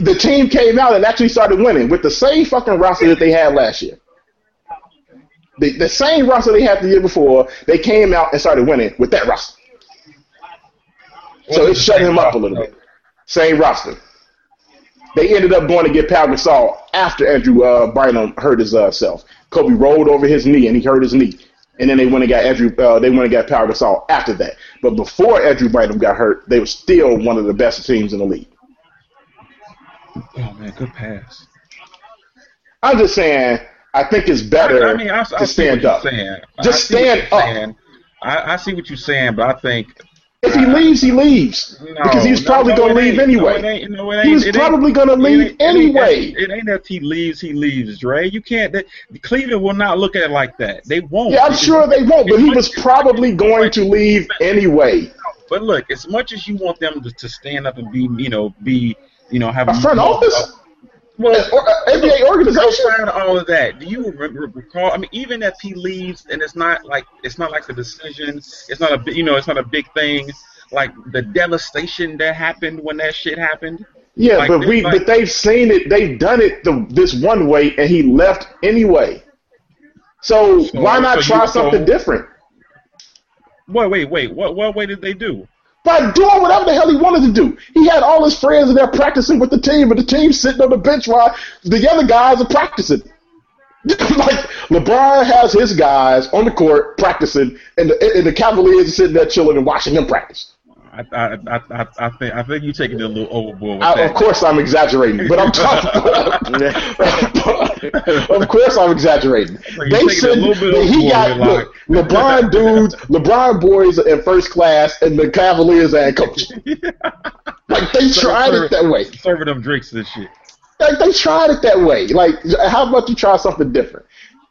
[SPEAKER 1] The team came out and actually started winning with the same fucking roster that they had last year. The, the same roster they had the year before, they came out and started winning with that roster. So it shut him up a little bit. Same roster. They ended up going to get Pau Gasol after Andrew uh, Bynum hurt his uh, self. Kobe rolled over his knee and he hurt his knee, and then they went and got Andrew. Uh, they went and got Pau Gasol after that. But before Andrew Bynum got hurt, they were still one of the best teams in the league.
[SPEAKER 2] Oh man, good pass.
[SPEAKER 1] I'm just saying. I think it's better
[SPEAKER 2] I, I mean, I, I
[SPEAKER 1] to stand up.
[SPEAKER 2] saying.
[SPEAKER 1] Just
[SPEAKER 2] I see what
[SPEAKER 1] stand up.
[SPEAKER 2] I, I see what you're saying, but I think
[SPEAKER 1] If he leaves, he leaves
[SPEAKER 2] no,
[SPEAKER 1] because he's
[SPEAKER 2] no,
[SPEAKER 1] probably
[SPEAKER 2] no,
[SPEAKER 1] going to
[SPEAKER 2] it
[SPEAKER 1] leave
[SPEAKER 2] ain't.
[SPEAKER 1] anyway.
[SPEAKER 2] No, it ain't. No, it ain't.
[SPEAKER 1] He was
[SPEAKER 2] It ain't-
[SPEAKER 1] probably going to leave
[SPEAKER 2] it
[SPEAKER 1] anyway.
[SPEAKER 2] It ain't that he leaves, he leaves, Dre. You can't. That, Cleveland will not look at it like that. They won't.
[SPEAKER 1] Yeah, I'm sure they won't, but he was probably going to leave anyway.
[SPEAKER 2] But look, as much as you want them to, to stand up and be, you know, be, you know, have
[SPEAKER 1] A front office,
[SPEAKER 2] well,
[SPEAKER 1] or, uh, NBA organization.
[SPEAKER 2] outside of all of that, do you re- re- recall? I mean, even if he leaves, and it's not like it's not like the decision. It's not a, you know, it's not a big thing. Like the devastation that happened when that shit happened.
[SPEAKER 1] Yeah,
[SPEAKER 2] Like,
[SPEAKER 1] but we
[SPEAKER 2] like-
[SPEAKER 1] but they've seen it. They've done it the, this one way, and he left anyway. So,
[SPEAKER 2] So-
[SPEAKER 1] why not
[SPEAKER 2] so
[SPEAKER 1] try
[SPEAKER 2] you- so-
[SPEAKER 1] something different?
[SPEAKER 2] Wait, wait, wait. What what way did they do?
[SPEAKER 1] By doing whatever the hell he wanted to do. He had all his friends in there practicing with the team, but the team's sitting on the bench while the other guys are practicing. like LeBron has his guys on the court practicing, and the, and the Cavaliers are sitting there chilling and watching him practice.
[SPEAKER 2] I I I, I, I think I think you're taking it a little overboard with
[SPEAKER 1] I,
[SPEAKER 2] that.
[SPEAKER 1] of course, I'm exaggerating, but I'm talking. of course, I'm exaggerating.
[SPEAKER 2] you're
[SPEAKER 1] They said he got look, LeBron dudes, LeBron boys are in first class, and the Cavaliers in coach. Like they tried it that way.
[SPEAKER 2] Serving them drinks and shit.
[SPEAKER 1] Like they tried it that way. Like, how about you try something different?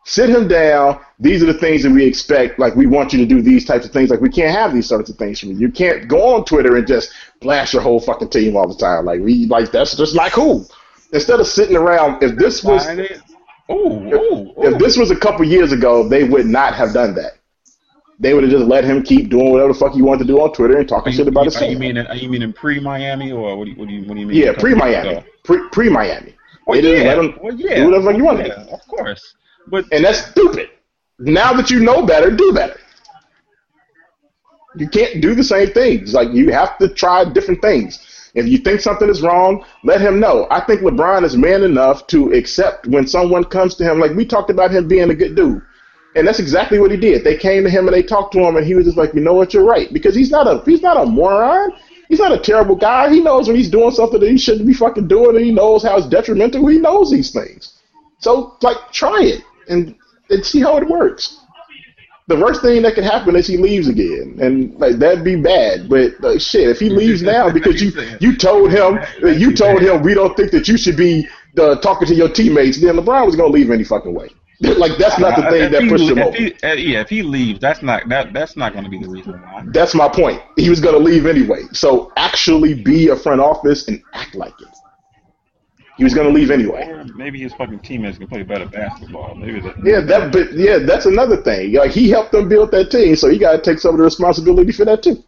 [SPEAKER 1] Sit him down. These are the things that we expect. Like, we want you to do these types of things. Like, we can't have these sorts of things from you. You can't go on Twitter and just blast your whole fucking team all the time. Like, we like that's just not cool. Instead of sitting around, if this was
[SPEAKER 2] it. Ooh, ooh,
[SPEAKER 1] if this was a couple years ago, they would not have done that. They would have just let him keep doing whatever the fuck he wanted to do on Twitter and talking
[SPEAKER 2] Are
[SPEAKER 1] shit about his
[SPEAKER 2] are
[SPEAKER 1] team.
[SPEAKER 2] you mean you meaning pre Miami or what do you what do you what do you mean?
[SPEAKER 1] yeah, pre Miami, pre pre Miami.
[SPEAKER 2] Well,
[SPEAKER 1] they didn't
[SPEAKER 2] yeah.
[SPEAKER 1] let him
[SPEAKER 2] well, yeah.
[SPEAKER 1] do whatever you
[SPEAKER 2] Well,
[SPEAKER 1] wanted.
[SPEAKER 2] yeah, of course. But
[SPEAKER 1] And that's stupid. Now that you know better, do better. You can't do the same things. Like you have to try different things. If you think something is wrong, let him know. I think LeBron is man enough to accept when someone comes to him. Like we talked about him being a good dude. And that's exactly what he did. They came to him and they talked to him and he was just like, you know what, you're right. Because he's not a he's not a moron. He's not a terrible guy. He knows when he's doing something that he shouldn't be fucking doing and he knows how it's detrimental. He knows these things. So like try it and and see how it works. The worst thing that could happen is he leaves again, and like that'd be bad. But like, shit, if he leaves now because you you told him you told him we don't think that you should be uh, talking to your teammates, then LeBron was gonna leave any fucking way. like that's not the thing
[SPEAKER 2] if
[SPEAKER 1] that
[SPEAKER 2] he-
[SPEAKER 1] pushed him
[SPEAKER 2] if
[SPEAKER 1] over.
[SPEAKER 2] he- uh, yeah, if he leaves, that's not that that's not going to be the reason why.
[SPEAKER 1] That's my point. He was gonna leave anyway. So actually be a front office and act like it. He was gonna leave anyway.
[SPEAKER 2] Or maybe his fucking teammates can play better basketball. Maybe that.
[SPEAKER 1] Yeah, that but yeah, that's another thing. Like he helped them build that team, so he got to take some of the responsibility for that too.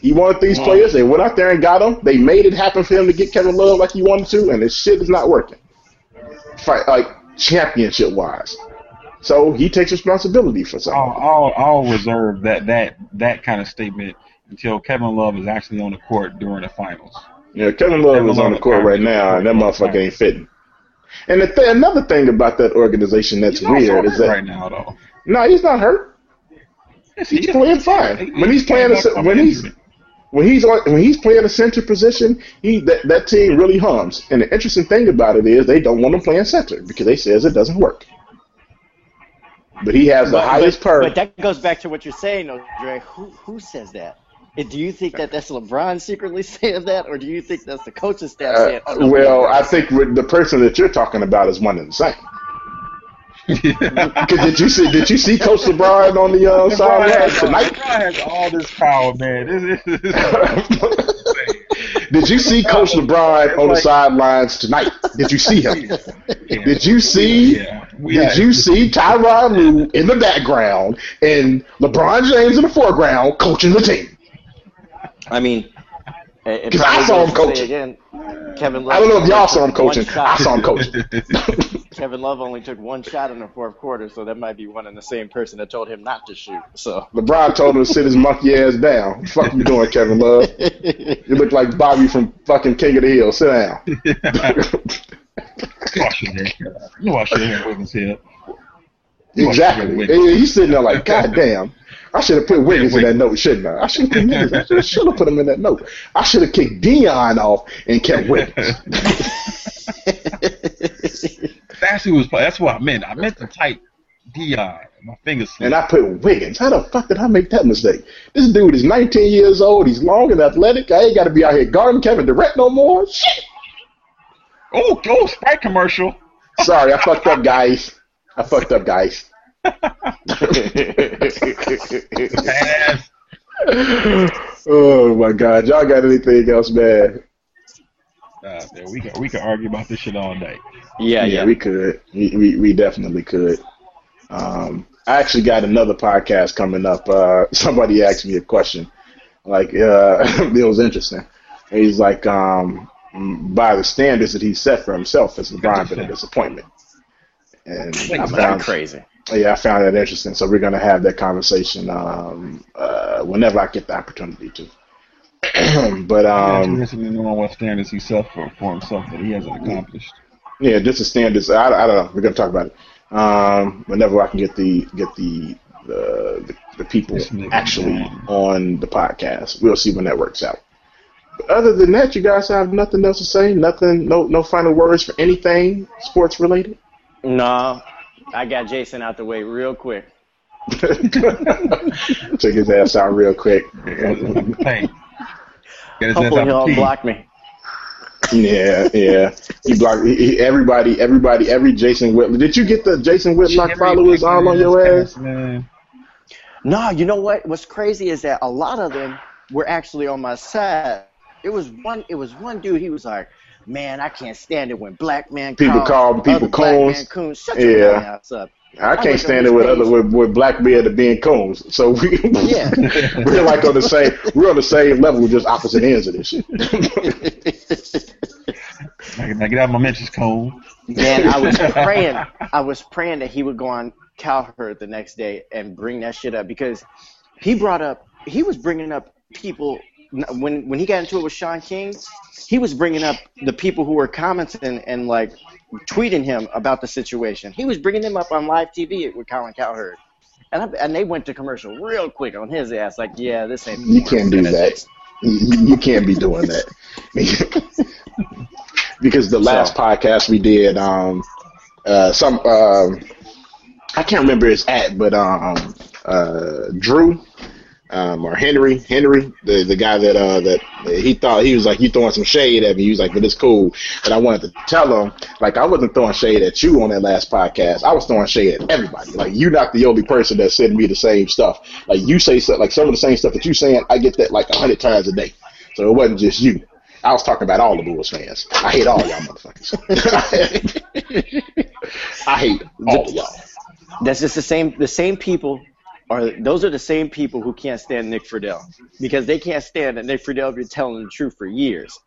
[SPEAKER 1] He wanted these players. They went out there and got them. They made it happen for him to get Kevin Love like he wanted to, and this shit is not working. Fight like championship wise. So he takes responsibility for something.
[SPEAKER 2] I'll, I'll I'll reserve that that that kind of statement until Kevin Love is actually on the court during the finals.
[SPEAKER 1] Yeah, Kevin Love
[SPEAKER 2] Kevin
[SPEAKER 1] is on the court right now, and that
[SPEAKER 2] on the court.
[SPEAKER 1] motherfucker ain't fitting. And the th- another thing about that organization that's
[SPEAKER 2] He's also
[SPEAKER 1] weird is that
[SPEAKER 2] right now though.
[SPEAKER 1] no, he's not hurt.
[SPEAKER 2] Yes,
[SPEAKER 1] He's
[SPEAKER 2] is.
[SPEAKER 1] playing fine. When he's playing,
[SPEAKER 2] back
[SPEAKER 1] a, when he's when he's on, when he's playing a center position, he that, that team really hums. And the interesting thing about it is they don't want him playing center because they says it doesn't work. But he has the
[SPEAKER 3] But,
[SPEAKER 1] highest
[SPEAKER 3] but,
[SPEAKER 1] per.
[SPEAKER 3] but that goes back to what you're saying, though, Dre. Who who says that? And do you think that that's LeBron secretly saying that, or do you think that's the coaching staff
[SPEAKER 1] Uh,
[SPEAKER 3] saying? No,
[SPEAKER 1] well, I think the person that you're talking about is one and the same. Because did you see did you see Coach LeBron on the uh, sideline tonight?
[SPEAKER 2] LeBron has all this power, man. This, this, this,
[SPEAKER 1] Did you see Coach LeBron on the sidelines tonight? Did you see him? Did you see?
[SPEAKER 2] Yeah. We
[SPEAKER 1] Did you see Tyronn Lue in the background and LeBron James in the foreground coaching the team?
[SPEAKER 3] I mean, it, it
[SPEAKER 1] 'Cause I saw him coaching.
[SPEAKER 3] Again, Kevin Love.
[SPEAKER 1] I don't know if
[SPEAKER 3] only
[SPEAKER 1] y'all
[SPEAKER 3] took
[SPEAKER 1] saw him
[SPEAKER 3] one
[SPEAKER 1] coaching.
[SPEAKER 3] shot.
[SPEAKER 1] I saw him coaching.
[SPEAKER 3] Kevin Love only took one shot in the fourth quarter, so that might be one and the same person that told him not to shoot. So.
[SPEAKER 1] LeBron told him to sit his monkey ass down. What the fuck are you doing, Kevin Love? You look like Bobby from fucking King of the Hill. Sit down.
[SPEAKER 2] Wash your hair. You wash your hair, Wiggins here.
[SPEAKER 1] exactly. He's sitting there like, God damn. I should have put Wiggins in that note, shouldn't I? I should have put Wiggins. I should have put him in that note. I should have kicked Dion off and kept Wiggins.
[SPEAKER 2] That's who was. That's what I meant. I meant to type Dion. My finger slipped.
[SPEAKER 1] And I put Wiggins. How the fuck did I make that mistake? This dude is 19 years old. He's long and athletic. I ain't got to be out here guarding Kevin Durant no more. Shit.
[SPEAKER 2] oh, oh, Sprite commercial.
[SPEAKER 1] Sorry, I fucked up, guys. I fucked up, guys.
[SPEAKER 2] Pass.
[SPEAKER 1] oh my god, y'all got anything else, man?
[SPEAKER 2] Uh, we can we can argue about this shit all day.
[SPEAKER 3] Yeah, yeah.
[SPEAKER 1] we could. We, we we definitely could. Um, I actually got another podcast coming up. Uh, somebody asked me a question, like uh, it was interesting. He's like, um, by the standards that he set for himself, has LeBron been a disappointment? And I
[SPEAKER 3] That's
[SPEAKER 1] found,
[SPEAKER 3] crazy.
[SPEAKER 1] Yeah, I found that interesting. So we're gonna have that conversation um, uh, whenever I get the opportunity to. but
[SPEAKER 2] I'm
[SPEAKER 1] um,
[SPEAKER 2] interested in knowing what standards he set for, for himself that he hasn't accomplished.
[SPEAKER 1] Yeah, just the standards. I, I don't know. We're gonna talk about it. Um, whenever I can get the get the the, the, the people actually
[SPEAKER 2] man.
[SPEAKER 1] on the podcast, we'll see when that works out. But other than that, you guys have nothing else to say. Nothing. No no final words for anything sports related.
[SPEAKER 3] No, I got Jason out the way real quick.
[SPEAKER 1] Took his ass out real quick.
[SPEAKER 2] hey, get his ass
[SPEAKER 3] Hopefully he'll
[SPEAKER 2] the key.
[SPEAKER 3] unblock me.
[SPEAKER 1] yeah, yeah. He blocked he, he- everybody. Everybody. Every Jason Whitlock. Did you get the Jason Whitlock followers all on your ass?
[SPEAKER 2] Man.
[SPEAKER 3] No, you know what? What's crazy is that a lot of them were actually on my side. It was one. It was one dude. He was like, "Man, I can't stand it when black men
[SPEAKER 1] People call
[SPEAKER 3] other
[SPEAKER 1] people
[SPEAKER 3] black
[SPEAKER 1] coons."
[SPEAKER 3] man coons. Shut
[SPEAKER 1] Yeah.
[SPEAKER 3] damn ass up."
[SPEAKER 1] I can't
[SPEAKER 3] at
[SPEAKER 1] stand it with
[SPEAKER 3] page.
[SPEAKER 1] other with, with black men to being coons. So we
[SPEAKER 3] Yeah.
[SPEAKER 1] we're like on the same we're on the same level, just opposite ends of this shit.
[SPEAKER 2] Now, now get out my mentions, Cone.
[SPEAKER 3] Man, I was praying. I was praying that he would go on Cowherd the next day and bring that shit up because he brought up. He was bringing up people when when he got into it with Shaun King. He was bringing up the people who were commenting and like tweeting him about the situation. He was bringing them up on live TV with Colin Cowherd, and I, and they went to commercial real quick on his ass. Like, yeah, this ain't.
[SPEAKER 1] You can't do that. You, can't be doing that. because the last
[SPEAKER 3] So-
[SPEAKER 1] podcast we did, um, uh, some um, I can't remember his at, but um, uh, Drew. Um, or Henry, Henry, the the guy that uh that he thought he was like you throwing some shade at me. He was like, but it's cool. And I wanted to tell him like I wasn't throwing shade at you on that last podcast. I was throwing shade at everybody. Like you're not the only person that's sending me the same stuff. Like you say like some of the same stuff that you saying. I get that like a hundred times a day. So it wasn't just you. I was talking about all the Bulls fans. I hate all y'all motherfuckers. I hate all y'all.
[SPEAKER 3] That's just the same. The same people are. Those are the same people who can't stand Nick Friedell because they can't stand that Nick Friedell been telling the truth for years.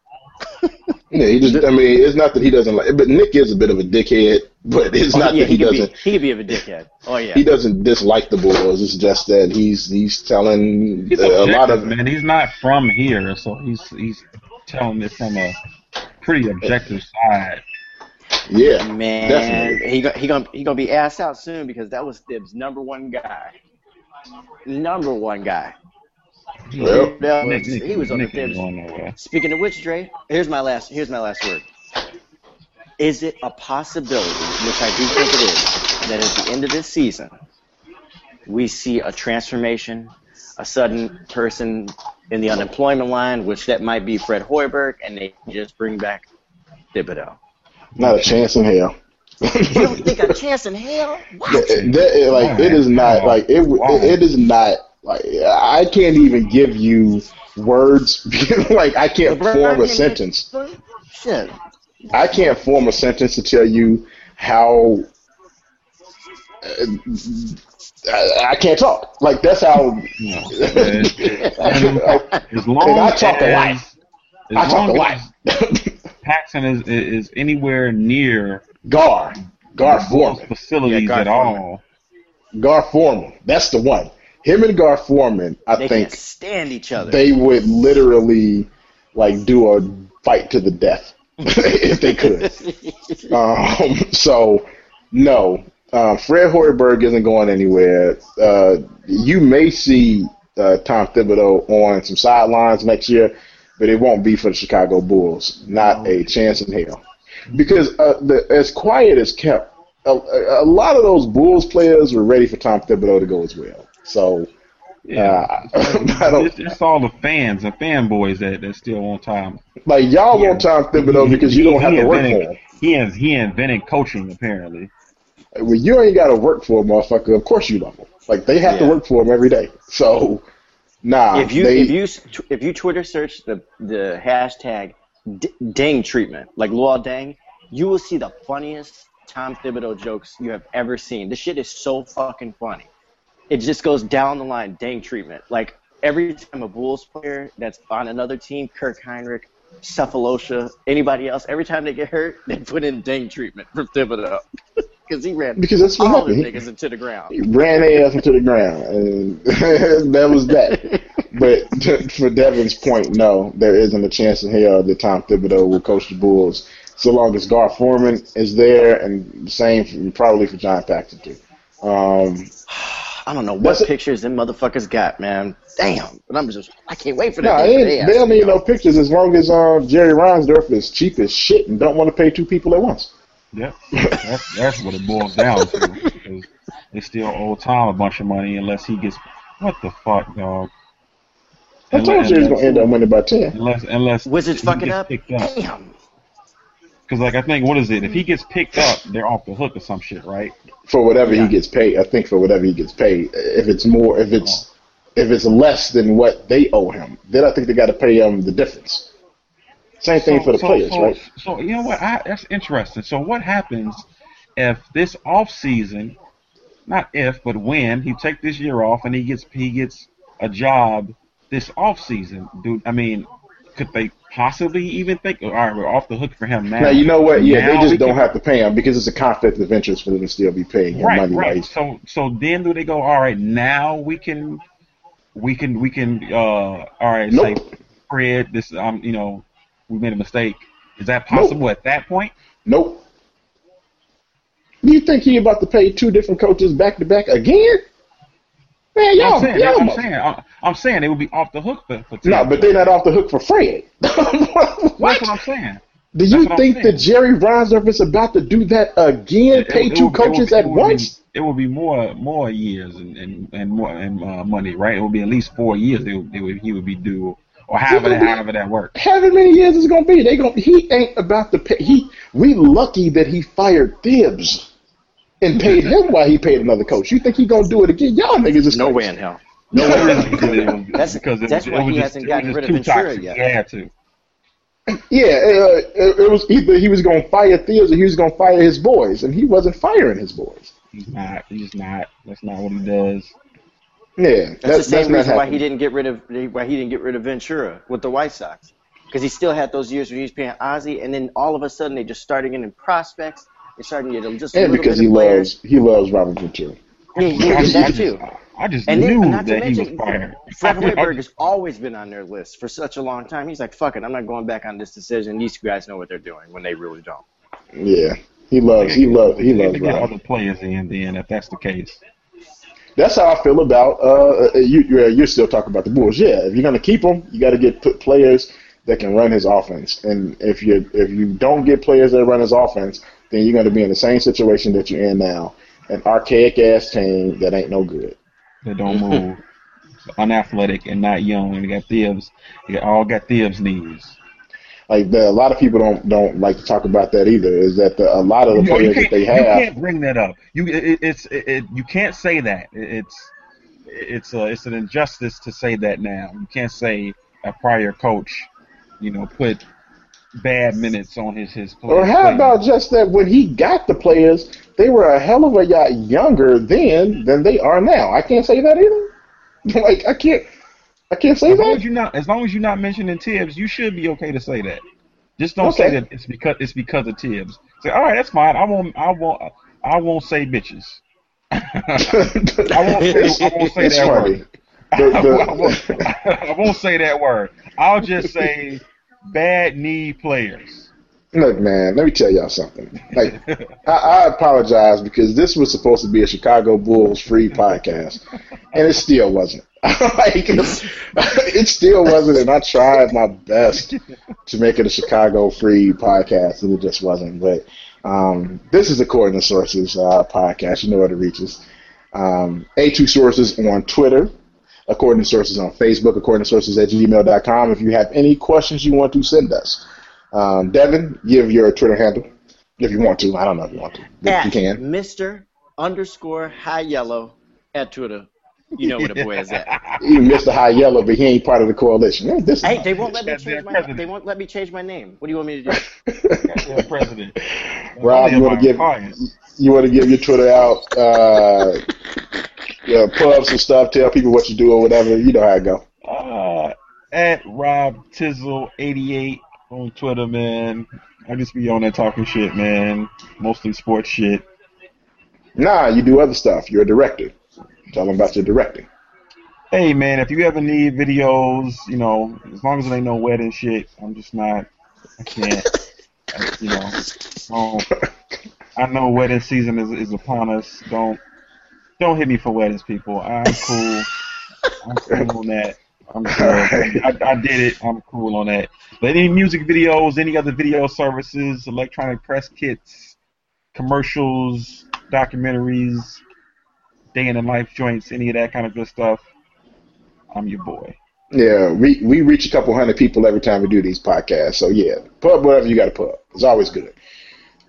[SPEAKER 1] Yeah, he just. I mean, it's not that he doesn't like, but Nick is a bit of a dickhead. But it's
[SPEAKER 3] Oh,
[SPEAKER 1] not
[SPEAKER 3] yeah,
[SPEAKER 1] that he,
[SPEAKER 3] he be
[SPEAKER 1] doesn't.
[SPEAKER 3] he could be of a dickhead. Oh yeah.
[SPEAKER 1] He doesn't dislike the Bulls. It's just that he's he's telling
[SPEAKER 2] He's
[SPEAKER 1] a, a lot of
[SPEAKER 2] man. He's not from here, so he's he's telling it from a pretty objective side.
[SPEAKER 1] yeah,
[SPEAKER 3] Man,
[SPEAKER 1] definitely.
[SPEAKER 3] he he gonna he gonna be asked out soon because that was Thibs' number one guy. Number one guy.
[SPEAKER 1] Well,
[SPEAKER 3] That
[SPEAKER 2] Nick, Nick,
[SPEAKER 3] he was on the
[SPEAKER 2] Nick ain't
[SPEAKER 3] Thibs. Speaking of which, Dre, here's my last here's my last word. Is it a possibility, which I do think it is, that at the end of this season we see a transformation, a sudden person in the unemployment line, which that might be Fred Hoiberg, and they just bring back Thibodeau.
[SPEAKER 1] not a chance in hell.
[SPEAKER 3] You don't think a chance in hell? What?
[SPEAKER 1] That- that- like it is not like it. It, it is not like I can't even give you words. like I can't form a sentence.
[SPEAKER 3] Shit.
[SPEAKER 1] I can't form a sentence to tell you how. uh, I, I can't talk. Like that's how.
[SPEAKER 2] No. As long
[SPEAKER 1] And I talk a
[SPEAKER 2] as,
[SPEAKER 1] lot.
[SPEAKER 2] as
[SPEAKER 1] I talk a
[SPEAKER 2] long
[SPEAKER 1] lot.
[SPEAKER 2] as Paxson is is anywhere near
[SPEAKER 1] Gar, Gar
[SPEAKER 2] those
[SPEAKER 1] Forman,
[SPEAKER 2] facilities
[SPEAKER 3] Yeah, Gar
[SPEAKER 2] at
[SPEAKER 3] Forman.
[SPEAKER 2] all.
[SPEAKER 1] Gar Forman. That's the one. Him and Gar Forman. I
[SPEAKER 3] They
[SPEAKER 1] think
[SPEAKER 3] can't stand each other.
[SPEAKER 1] they would literally like do a fight to the death if they could. Um, so no, uh, Fred Hoiberg isn't going anywhere. Uh, you may see uh, Tom Thibodeau on some sidelines next year, but it won't be for the Chicago Bulls. Not a chance in hell. Because uh, the, as quiet as kept, a, a lot of those Bulls players were ready for Tom Thibodeau to go as well. So
[SPEAKER 2] Yeah,
[SPEAKER 1] uh,
[SPEAKER 2] it's, it's all the fans and fanboys that that still want time.
[SPEAKER 1] like y'all want Tom Thibodeau because you don't have to work for him.
[SPEAKER 2] He is he invented coaching apparently.
[SPEAKER 1] Well, you ain't got to work for a motherfucker, of course you love him. Like they have to work for him every day. So, nah.
[SPEAKER 3] if you
[SPEAKER 1] they,
[SPEAKER 3] if you if you Twitter search the the hashtag D- Deng treatment, like Luol Deng, you will see the funniest Tom Thibodeau jokes you have ever seen. This shit is so fucking funny. It just goes down the line, Deng treatment. Like every time a Bulls player that's on another team, Kirk Hinrich, Sefolosha, anybody else, every time they get hurt, they put in Deng treatment from Thibodeau because he ran
[SPEAKER 1] because that's what
[SPEAKER 3] all the niggas into the ground.
[SPEAKER 1] He ran ass into the ground, and that was that. But to, for Devin's point, no, there isn't a chance in hell that Tom Thibodeau will coach the Bulls so long as Gar Forman is there, and the same for, probably for John Paxson too. Um,
[SPEAKER 3] I don't know what
[SPEAKER 1] That's
[SPEAKER 3] pictures them motherfuckers got, man. Damn. But I'm just, I can't wait for
[SPEAKER 1] no,
[SPEAKER 3] that.
[SPEAKER 1] they,
[SPEAKER 3] day for
[SPEAKER 1] they don't need no pictures as long as uh, Jerry Reinsdorf is cheap as shit and don't want to pay two people at once.
[SPEAKER 2] Yep, that's that's what it boils down to. They still owe Tom a bunch of money unless he gets what the fuck, dog.
[SPEAKER 1] I told you he was gonna end up winning by ten.
[SPEAKER 2] Unless unless
[SPEAKER 3] Wizards fucking up.
[SPEAKER 2] up.
[SPEAKER 3] Damn.
[SPEAKER 2] Because like I think what is it? If he gets picked up, they're off the hook or some shit, right?
[SPEAKER 1] for whatever
[SPEAKER 3] Yeah.
[SPEAKER 1] he gets paid. I think for whatever he gets paid. If it's more, if it's oh. if it's less than what they owe him, then I think they got to pay him the difference. Same thing
[SPEAKER 2] So-
[SPEAKER 1] for the
[SPEAKER 2] so-
[SPEAKER 1] players,
[SPEAKER 2] so,
[SPEAKER 1] right?
[SPEAKER 2] So you know what? I, that's interesting. So what happens if this off season, not if, but when he take this year off and he gets he gets a job this off season? Do I mean, could they possibly even think, all right, we're off the hook for him now?
[SPEAKER 1] Now you know what? Yeah, they just don't
[SPEAKER 2] can-
[SPEAKER 1] have to pay him because it's a conflict of interest for them to still be paying him
[SPEAKER 2] right,
[SPEAKER 1] money.
[SPEAKER 2] right. So so then do they go? All right, now we can we can we can uh all right
[SPEAKER 1] Nope.
[SPEAKER 2] say Fred, this um you know we made a mistake. Is that possible at that point?
[SPEAKER 1] Nope. You think he about to pay two different coaches back to back again? Man, y'all,
[SPEAKER 2] I'm saying,
[SPEAKER 1] y'all
[SPEAKER 2] I'm saying, I'm, I'm saying it would be off the hook for, for
[SPEAKER 1] no,
[SPEAKER 2] Tim.
[SPEAKER 1] but they're not off the hook for Fred. what?
[SPEAKER 2] That's what I'm saying.
[SPEAKER 1] Do you think that Jerry Reinsdorf is about to do that again?
[SPEAKER 2] It-
[SPEAKER 1] Pay
[SPEAKER 2] it
[SPEAKER 1] two
[SPEAKER 2] would- it would
[SPEAKER 1] coaches
[SPEAKER 2] be-
[SPEAKER 1] at
[SPEAKER 2] would be-
[SPEAKER 1] once?
[SPEAKER 2] It will be more more years and and, and more and uh, money, right? It will be at least four years. They would, they would, he would be due, or however
[SPEAKER 1] would be-
[SPEAKER 2] however that works.
[SPEAKER 1] However many years it's gonna be, they going he ain't about to pay. He we lucky that he fired Thibs and paid him while he paid another coach. You think he gonna do it again? Y'all niggas is
[SPEAKER 3] No
[SPEAKER 1] crazy.
[SPEAKER 3] way in hell.
[SPEAKER 2] No, that's
[SPEAKER 3] That's- that's why he hasn't gotten rid of Ventura yet.
[SPEAKER 2] He had to.
[SPEAKER 1] Yeah, uh, it, it was either he was gonna fire Thibs or he was gonna fire his boys, and he wasn't firing his boys.
[SPEAKER 2] He's not. He's not. That's not what he does.
[SPEAKER 1] Yeah,
[SPEAKER 3] That's,
[SPEAKER 1] that-
[SPEAKER 3] the same
[SPEAKER 1] not
[SPEAKER 3] reason why he didn't get rid of why he didn't get rid of Ventura with the White Sox. Because he still had those years where he was paying Ozzie, and then all of a sudden they just started getting prospects, You're starting to get him just a
[SPEAKER 1] and
[SPEAKER 3] little
[SPEAKER 1] because
[SPEAKER 3] bit
[SPEAKER 1] he
[SPEAKER 3] players.
[SPEAKER 1] loves he loves Robin Ventura.
[SPEAKER 3] Yeah, yeah,
[SPEAKER 2] I,
[SPEAKER 3] that
[SPEAKER 2] just,
[SPEAKER 3] too.
[SPEAKER 2] I just
[SPEAKER 3] And then,
[SPEAKER 2] knew
[SPEAKER 3] not to
[SPEAKER 2] that he was
[SPEAKER 3] mention,
[SPEAKER 2] fired.
[SPEAKER 3] Fred Hoiberg has always been on their list for such a long time. He's like, fuck it, I'm not going back on this decision. These guys know what they're doing when they really don't.
[SPEAKER 1] Yeah, he loves he loves he
[SPEAKER 2] They
[SPEAKER 1] loves
[SPEAKER 2] get
[SPEAKER 1] Robert.
[SPEAKER 2] other players in then if that's the case.
[SPEAKER 1] That's how I feel about uh you. You're, you're still talking about the Bulls. Yeah, if you're gonna keep them, you got to get put players that can run his offense. And if you if you don't get players that run his offense, then you're gonna be in the same situation that you're in now, an archaic ass team that ain't no good.
[SPEAKER 2] That don't move. Unathletic and not young. And they got Thibs. They all got Thibs knees.
[SPEAKER 1] Like the, a lot of people don't don't like to talk about that either. Is that the, a lot of the
[SPEAKER 2] know, you
[SPEAKER 1] players that they have?
[SPEAKER 2] you can't bring that up. You it, it's it, it, you can't say that. It, it's it's a, it's an injustice to say that now. You can't say a prior coach, you know, put bad minutes on his his players.
[SPEAKER 1] Or how about just that when he got the players, they were a hell of a lot younger then than they are now. I can't say that either. like I can't, I can't say
[SPEAKER 2] as long
[SPEAKER 1] that.
[SPEAKER 2] as you're not as long as you're not mentioning Thibs, you should be okay to say that. Just don't say that it's because it's because of Thibs. Say, all right, that's fine. I won't I won't I won't say bitches. I won't say, I won't say that
[SPEAKER 1] funny.
[SPEAKER 2] word.
[SPEAKER 1] The-
[SPEAKER 2] I, won't, I won't say that word. I'll just say bad knee players.
[SPEAKER 1] Look, man, let me tell y'all something. Like, I, I apologize because this was supposed to be a Chicago Bulls free podcast, and it still wasn't. like, it still wasn't, and I tried my best to make it a Chicago free podcast, and it just wasn't. But um, this is according to sources uh, podcast. You know where to reach us. Um, A2 sources on Twitter, according to sources on Facebook, according to sources at gmail.com. If you have any questions you want to send us. Um, Devin, give your Twitter handle if you want to. I don't know if you want to, but
[SPEAKER 3] At
[SPEAKER 1] you can.
[SPEAKER 3] Mr. underscore high yellow at Twitter. You know where the boy is at.
[SPEAKER 1] You missed the high yellow, but he ain't part of the coalition. Hey, this
[SPEAKER 3] Hey, they won't let me change my
[SPEAKER 2] president.
[SPEAKER 3] they won't let me change my name. What do you want me to do?
[SPEAKER 2] President.
[SPEAKER 1] Rob, you want to give you want to give your Twitter out, uh, yeah, pull up some stuff, tell people what you do or whatever. You know how it go.
[SPEAKER 2] Uh, at Rob Tizzle eighty eight on Twitter, man. I just be on there talking shit, man. Mostly sports shit.
[SPEAKER 1] Nah, you do other stuff. You're a director. Tell them about your directing.
[SPEAKER 2] Hey, man, if you ever need videos, you know, as long as it ain't no wedding shit, I'm just not. I can't. I, you know, don't, I know wedding season is, is upon us. Don't don't hit me for weddings, people. I'm cool. I'm cool on that. I'm good. I, I did it. I'm cool on that. But any music videos, any other video services, electronic press kits, commercials, documentaries, day in the life joints, any of that kind of good stuff, I'm your boy.
[SPEAKER 1] Yeah, we we reach a couple hundred people every time we do these podcasts. So yeah, put up whatever you got to put up. It's always good.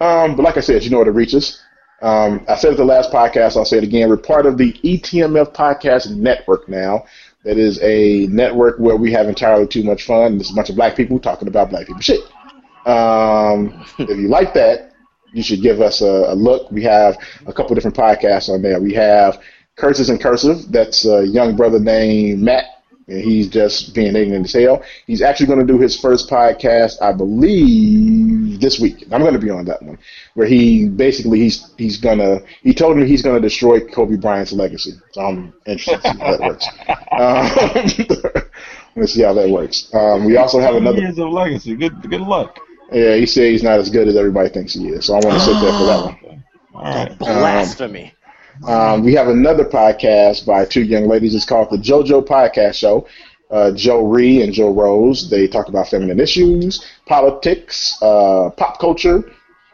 [SPEAKER 1] Um, but like I said, you know where to reach us. Um, I said it the last podcast. I'll say it again. We're part of the ETMF Podcast Network now. That is a network where we have entirely too much fun. There's a bunch of black people talking about black people shit. Um, if you like that, you should give us a, a look. We have a couple different podcasts on there. We have Curses and Cursive. That's a young brother named Matt and he's just being ignorant as hell. He's actually going to do his first podcast, I believe, this week. I'm going to be on that one, where he basically he's he's gonna he told me he's going to destroy Kobe Bryant's legacy. So I'm interested to see how that works. Um, let's see how that works. Um, we also have another.
[SPEAKER 2] years of legacy. Good good luck.
[SPEAKER 1] Yeah, he said he's not as good as everybody thinks he is. So I want to sit there for that one.
[SPEAKER 2] All right.
[SPEAKER 3] Blasphemy.
[SPEAKER 1] Um, we have another podcast by two young ladies. It's called the JoJo Podcast Show. Uh, Joe Ree and Joe Rose. They talk about feminine issues, politics, uh, pop culture.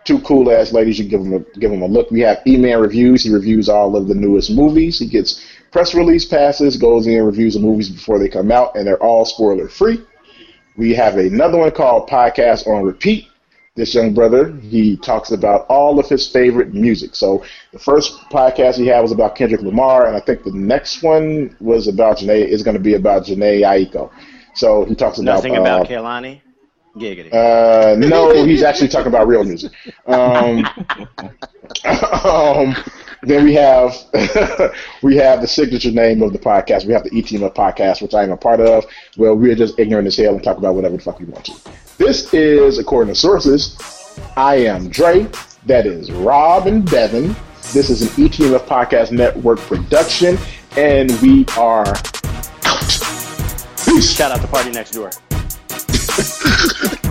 [SPEAKER 1] Two cool ass ladies. You give them a, give them a look. We have email reviews. He reviews all of the newest movies. He gets press release passes, goes in and reviews the movies before they come out, and they're all spoiler free. We have another one called Podcast on Repeat. This young brother, he talks about all of his favorite music. So the first podcast he had was about Kendrick Lamar, and I think the next one was about Jhené. Is going to be about Jhené Aiko. So he talks about
[SPEAKER 3] Nothing
[SPEAKER 1] uh,
[SPEAKER 3] about Kehlani. Giggity.
[SPEAKER 1] uh, no, he's actually talking about real music. Um, um, then we have we have the signature name of the podcast. We have the ETMF podcast, which I am a part of. Well, we're just ignorant as hell and talk about whatever the fuck we want to. This is according to sources. I am Dre. That is Rob and Devin. This is an ETMF Podcast Network production, and we are out. Peace.
[SPEAKER 3] Shout out to Party Next Door.